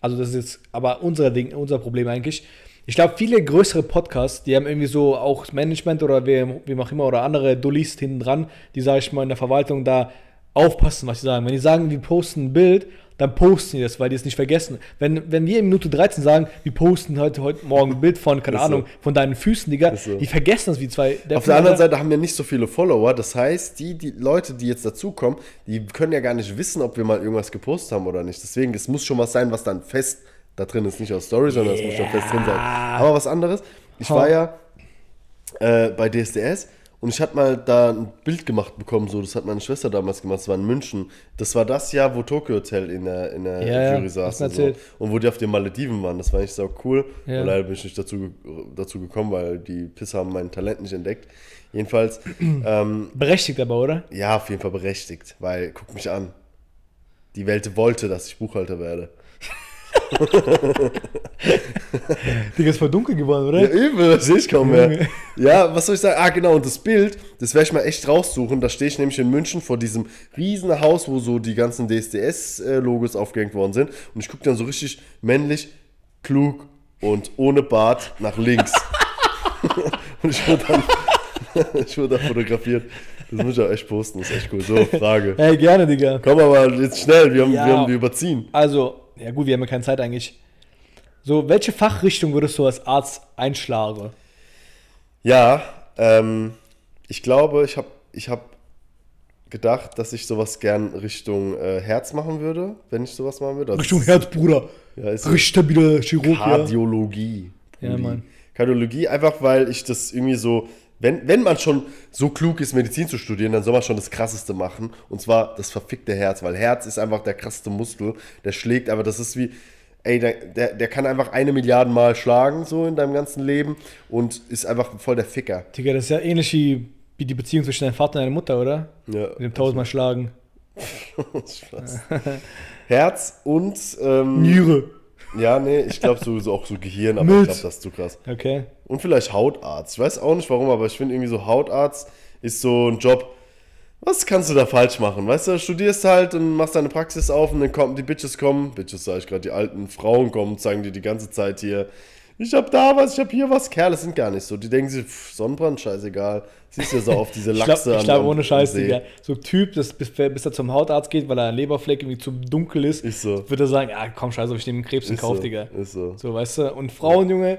also das ist jetzt aber unser Ding, unser Problem eigentlich. Ich glaube, viele größere Podcasts, die haben irgendwie so auch das Management oder wem, wem auch immer oder andere Dullis hinten dran, die, sage ich mal, in der Verwaltung da aufpassen, was sie sagen. Wenn die sagen, wir posten ein Bild, dann posten die das, weil die es nicht vergessen. Wenn, wenn wir in Minute 13 sagen, wir posten heute, heute Morgen ein Bild von, keine Ist so. Ahnung, von deinen Füßen, Digga, so. die vergessen das wie zwei. Auf der anderen Seite haben wir nicht so viele Follower. Das heißt, die, die Leute, die jetzt dazukommen, die können ja gar nicht wissen, ob wir mal irgendwas gepostet haben oder nicht. Deswegen, es muss schon was sein, was dann fest da drin ist. Nicht aus Story, sondern es muss schon fest drin sein. Aber was anderes. Ich war ja äh, bei DSDS und ich hatte mal da ein Bild gemacht bekommen. So, das hat meine Schwester damals gemacht. Das war in München. Das war das Jahr, wo Tokyo Hotel in der, in der Ja, Jury saß. Und, so. und wo die auf den Malediven waren. Das war eigentlich sau cool. Ja. Und leider bin ich nicht dazu, dazu gekommen, weil die Pisser haben mein Talent nicht entdeckt. Jedenfalls, <clears throat> ähm, Berechtigt aber, oder? ja, auf jeden Fall berechtigt, weil, guck mich an. Die Welt wollte, dass ich Buchhalter werde. <laughs> Digga, ist voll dunkel geworden, oder? Ja, übel, das sehe ich kaum mehr. Ja, was soll ich sagen? Ah, genau, und das Bild, das werde ich mal echt raussuchen. Da stehe ich nämlich in München vor diesem riesen Haus, wo so die ganzen DSDS-Logos aufgehängt worden sind. Und ich gucke dann so richtig männlich, klug und ohne Bart nach links. <laughs> und ich wurde dann, <laughs> ich wurde dann fotografiert. Das muss ich auch echt posten, das ist echt cool. So, Frage. Hey, gerne, Digga. Komm aber jetzt schnell, wir haben, Ja. wir, haben wir überziehen. Also, ja gut, wir haben ja keine Zeit eigentlich. So, welche Fachrichtung würdest du als Arzt einschlagen? Ja, ähm, ich glaube, ich habe ich hab gedacht, dass ich sowas gern Richtung äh, Herz machen würde, wenn ich sowas machen würde. Also Richtung Herz, Bruder. Ja, ist Richtig stabiler Chirurg. Kardiologie. Ja. Mann. Kardiologie, einfach weil ich das irgendwie so, wenn, wenn man schon so klug ist, Medizin zu studieren, dann soll man schon das Krasseste machen. Und zwar das verfickte Herz, weil Herz ist einfach der krasseste Muskel, der schlägt, aber das ist wie, ey, der, der, der kann einfach eine Milliarde Mal schlagen, so in deinem ganzen Leben und ist einfach voll der Ficker. Digga, das ist ja ähnlich wie, die Beziehung zwischen deinem Vater und deiner Mutter, oder? Ja. Mit dem tausendmal schlagen. <laughs> Spaß. Herz und, ähm, Niere. Ja, nee, ich glaube so, so auch so Gehirn, aber ich glaube, das ist zu krass. Okay. Und vielleicht Hautarzt. Ich weiß auch nicht warum, aber ich finde irgendwie so Hautarzt ist so ein Job. Was kannst du da falsch machen? Weißt du, studierst halt und machst deine Praxis auf und dann kommen die Bitches kommen. Bitches sag ich gerade, die alten Frauen kommen und zeigen dir die ganze Zeit hier. Ich hab da was, ich hab hier was. Kerle sind gar nicht so. Die denken sich, pff, Sonnenbrand, scheißegal. Siehst du so auf diese <laughs> Ich Lachse glaube, glaub, am- ohne Scheiß. Digga. So ein Typ, das, bis, bis er zum Hautarzt geht, weil er ein Leberfleck irgendwie zu dunkel ist, Ist so. wird er sagen, ja komm, scheiße, ich nehme Krebs in Kauf, so, Digga. Ist so. So, weißt du? Und Frauen, Junge,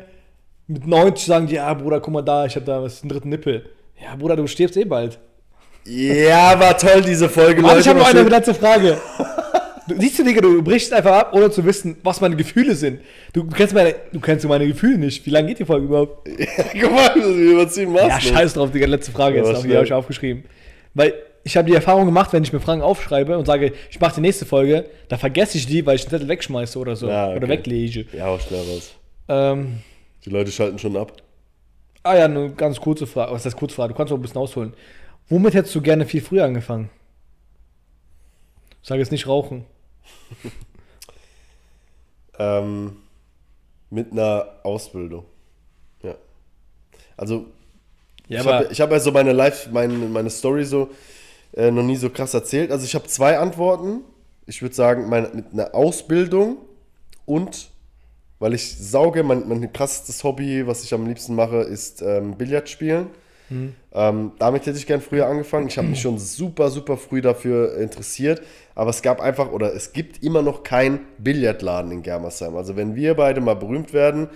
Mit 90 sagen die, ja, Bruder, guck mal da, ich hab da was, einen dritten Nippel. Ja, Bruder, du stirbst eh bald. Ja, war toll, diese Folge, Warte, ich habe noch eine letzte Frage. <laughs> Du, siehst du, Digga, du brichst einfach ab, ohne zu wissen, was meine Gefühle sind. Du, du kennst meine, du kennst meine Gefühle nicht. Wie lange geht die Folge überhaupt? <laughs> Guck mal, wir überziehen Ja, maßlos. scheiß drauf, Digga, letzte Frage Ja, jetzt die habe ich aufgeschrieben. Weil ich habe die Erfahrung gemacht, wenn ich mir Fragen aufschreibe und sage, ich mache die nächste Folge, da vergesse ich die, weil ich den Zettel wegschmeiße oder so. Ja, Oder okay. weglege. Ja, hau schnell raus. Ähm, Die Leute schalten schon ab. ah ja, eine ganz kurze Frage. Was ist das kurze Frage? Du kannst auch ein bisschen ausholen. Womit hättest du gerne viel früher angefangen? Sag jetzt nicht rauchen. <laughs> Ähm, mit einer Ausbildung. Ja. Also, Ja, ich habe ich hab ja so meine Live, meine, meine Story so äh, noch nie so krass erzählt. Also, ich habe zwei Antworten. Ich würde sagen, meine, mit einer Ausbildung und weil ich sauge, mein, mein krassestes Hobby, was ich am liebsten mache, ist ähm, Billard spielen. Ähm, damit hätte ich gern früher angefangen. Ich habe mich schon super, super früh dafür interessiert. Aber es gab einfach, oder es gibt immer noch keinen Billardladen in Germersheim. Also wenn wir beide mal berühmt werden,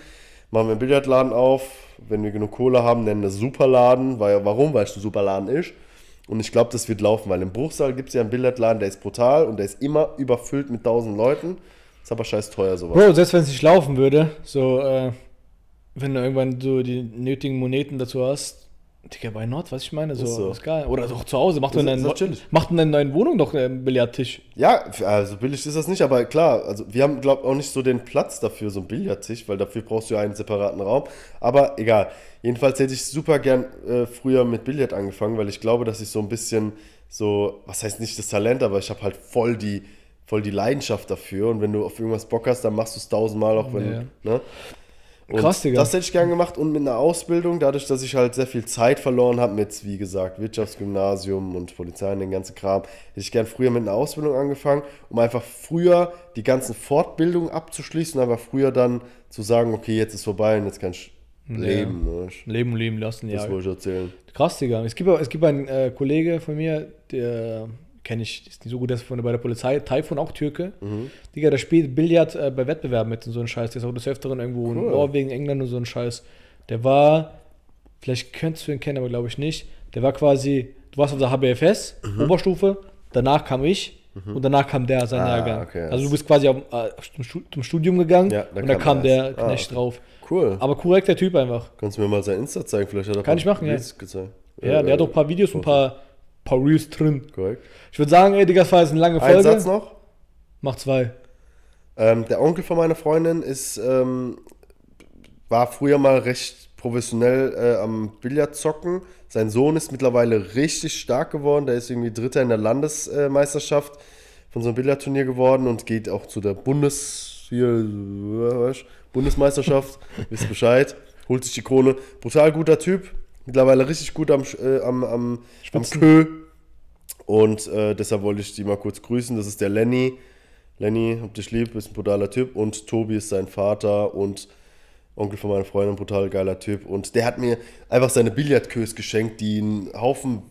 machen wir einen Billardladen auf. Wenn wir genug Kohle haben, nennen wir es Superladen. Weil, warum? Weil es ein Superladen ist. Und ich glaube, das wird laufen, weil im Bruchsaal gibt es ja einen Billardladen, der ist brutal und der ist immer überfüllt mit tausend Leuten. Ist aber scheiß teuer sowas. Bro, selbst wenn es nicht laufen würde, so, äh, wenn du irgendwann so die nötigen Moneten dazu hast, Digga, why not, was ich meine? So, Ist so. ist geil. Oder doch zu Hause, mach Das du in deiner neuen Wohnung doch einen Billardtisch. Ja, also billig ist das nicht, aber klar, also wir haben, glaube ich, auch nicht so den Platz dafür, so einen Billardtisch, weil dafür brauchst du ja einen separaten Raum. Aber egal. Jedenfalls hätte ich super gern äh, früher mit Billard angefangen, weil ich glaube, dass ich so ein bisschen so, was heißt nicht das Talent, aber ich habe halt voll die, voll die Leidenschaft dafür. Und wenn du auf irgendwas Bock hast, dann machst du es tausendmal, auch wenn, Ja. ne? Und Krass, Digga. Das hätte ich gern gemacht und mit einer Ausbildung, dadurch, dass ich halt sehr viel Zeit verloren habe mit, wie gesagt, Wirtschaftsgymnasium und Polizei und den ganzen Kram, hätte ich gern früher mit einer Ausbildung angefangen, um einfach früher die ganzen Fortbildungen abzuschließen, aber früher dann zu sagen, okay, jetzt ist vorbei und jetzt kann ich leben. Ne? Leben leben lassen, ja. Das wollte ich erzählen. Krass, Digga. Es gibt, es gibt einen äh, Kollege von mir, der kenne ich, ist nicht so gut, der ist von, bei der Polizei, Taifun, auch Türke. Mhm. Digga, der spielt Billard äh, bei Wettbewerben mit und so ein Scheiß. Der ist auch des Öfteren irgendwo in Cool. Norwegen, England und so ein Scheiß. Der war, vielleicht könntest du ihn kennen, aber glaube ich nicht. Der war quasi, du warst auf der HBFS, Oberstufe, danach kam ich und danach kam der, sein Mhm. Ah, Jahrgang. okay, also du bist quasi auf, äh, zum, Stu- zum Studium gegangen Ja, und da kam er der erst. Ah, Knecht okay. drauf. Cool. Aber korrekter Typ einfach. Kannst du mir mal sein Insta zeigen? Vielleicht hat er Kann ich machen, ja. Gezeigt. Ja, Äh, der hat auch ein paar Videos ein paar, paar Reels drin. Korrekt. Ich würde sagen, ey, Digga, das war jetzt eine lange Ein Folge. Satz noch. Mach zwei. Ähm, der Onkel von meiner Freundin ist, ähm, war früher mal recht professionell äh, am Billard zocken. Sein Sohn ist mittlerweile richtig stark geworden. Der ist irgendwie Dritter in der Landesmeisterschaft von so einem Billardturnier geworden und geht auch zu der Bundes hier, Bundesmeisterschaft. <laughs> Wisst Bescheid. Holt sich die Krone. Brutal guter Typ. Mittlerweile richtig gut am, äh, am, am, am. Kö. Und äh, deshalb wollte ich die mal kurz grüßen. Das ist der Lenny. Lenny, hab dich lieb, bist ein brutaler Typ. Und Tobi ist sein Vater und Onkel von meiner Freundin, brutal geiler Typ. Und der hat mir einfach seine Billardkös geschenkt, die einen Haufen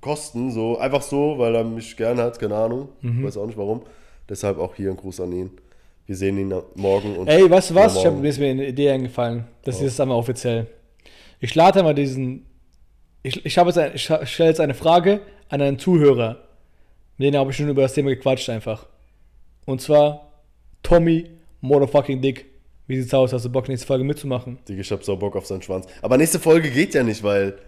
kosten. So, einfach so, weil er mich gern hat, keine Ahnung. Mhm. Weiß auch nicht warum. Deshalb auch hier ein Gruß an ihn. Wir sehen ihn morgen. Und Ey, weißt du was? Ich hab, mir ist mir eine Idee eingefallen. Das ist jetzt einmal offiziell. Ich lade mal diesen. Ich, ich, jetzt ein, ich stelle jetzt eine Frage an einen Zuhörer. Mit dem habe ich schon über das Thema gequatscht einfach. Und zwar Tommy Motherfucking Dick. Wie sieht's aus? Hast du Bock, nächste Folge mitzumachen? Digga, ich hab so Bock auf seinen Schwanz. Aber nächste Folge geht ja nicht, weil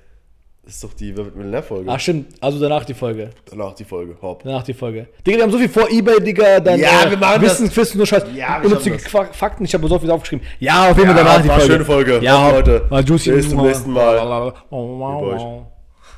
das ist doch die Wer wird Millionär-Folge. Ach stimmt, also danach die Folge. Danach die Folge. Hopp. Danach die Folge. Digga, wir haben so viel vor Ebay, Digga, dann Ja, wir machen das. Wissen, Wissen, nur Scheiß. Ja, wir Unnützige das. Fakten, ich habe so viel aufgeschrieben. Ja, auf jeden Fall Ja, danach die Folge. schöne Folge. Ja, Leute. War juicy. Bis zum nächsten Mal. Liebe euch. wow.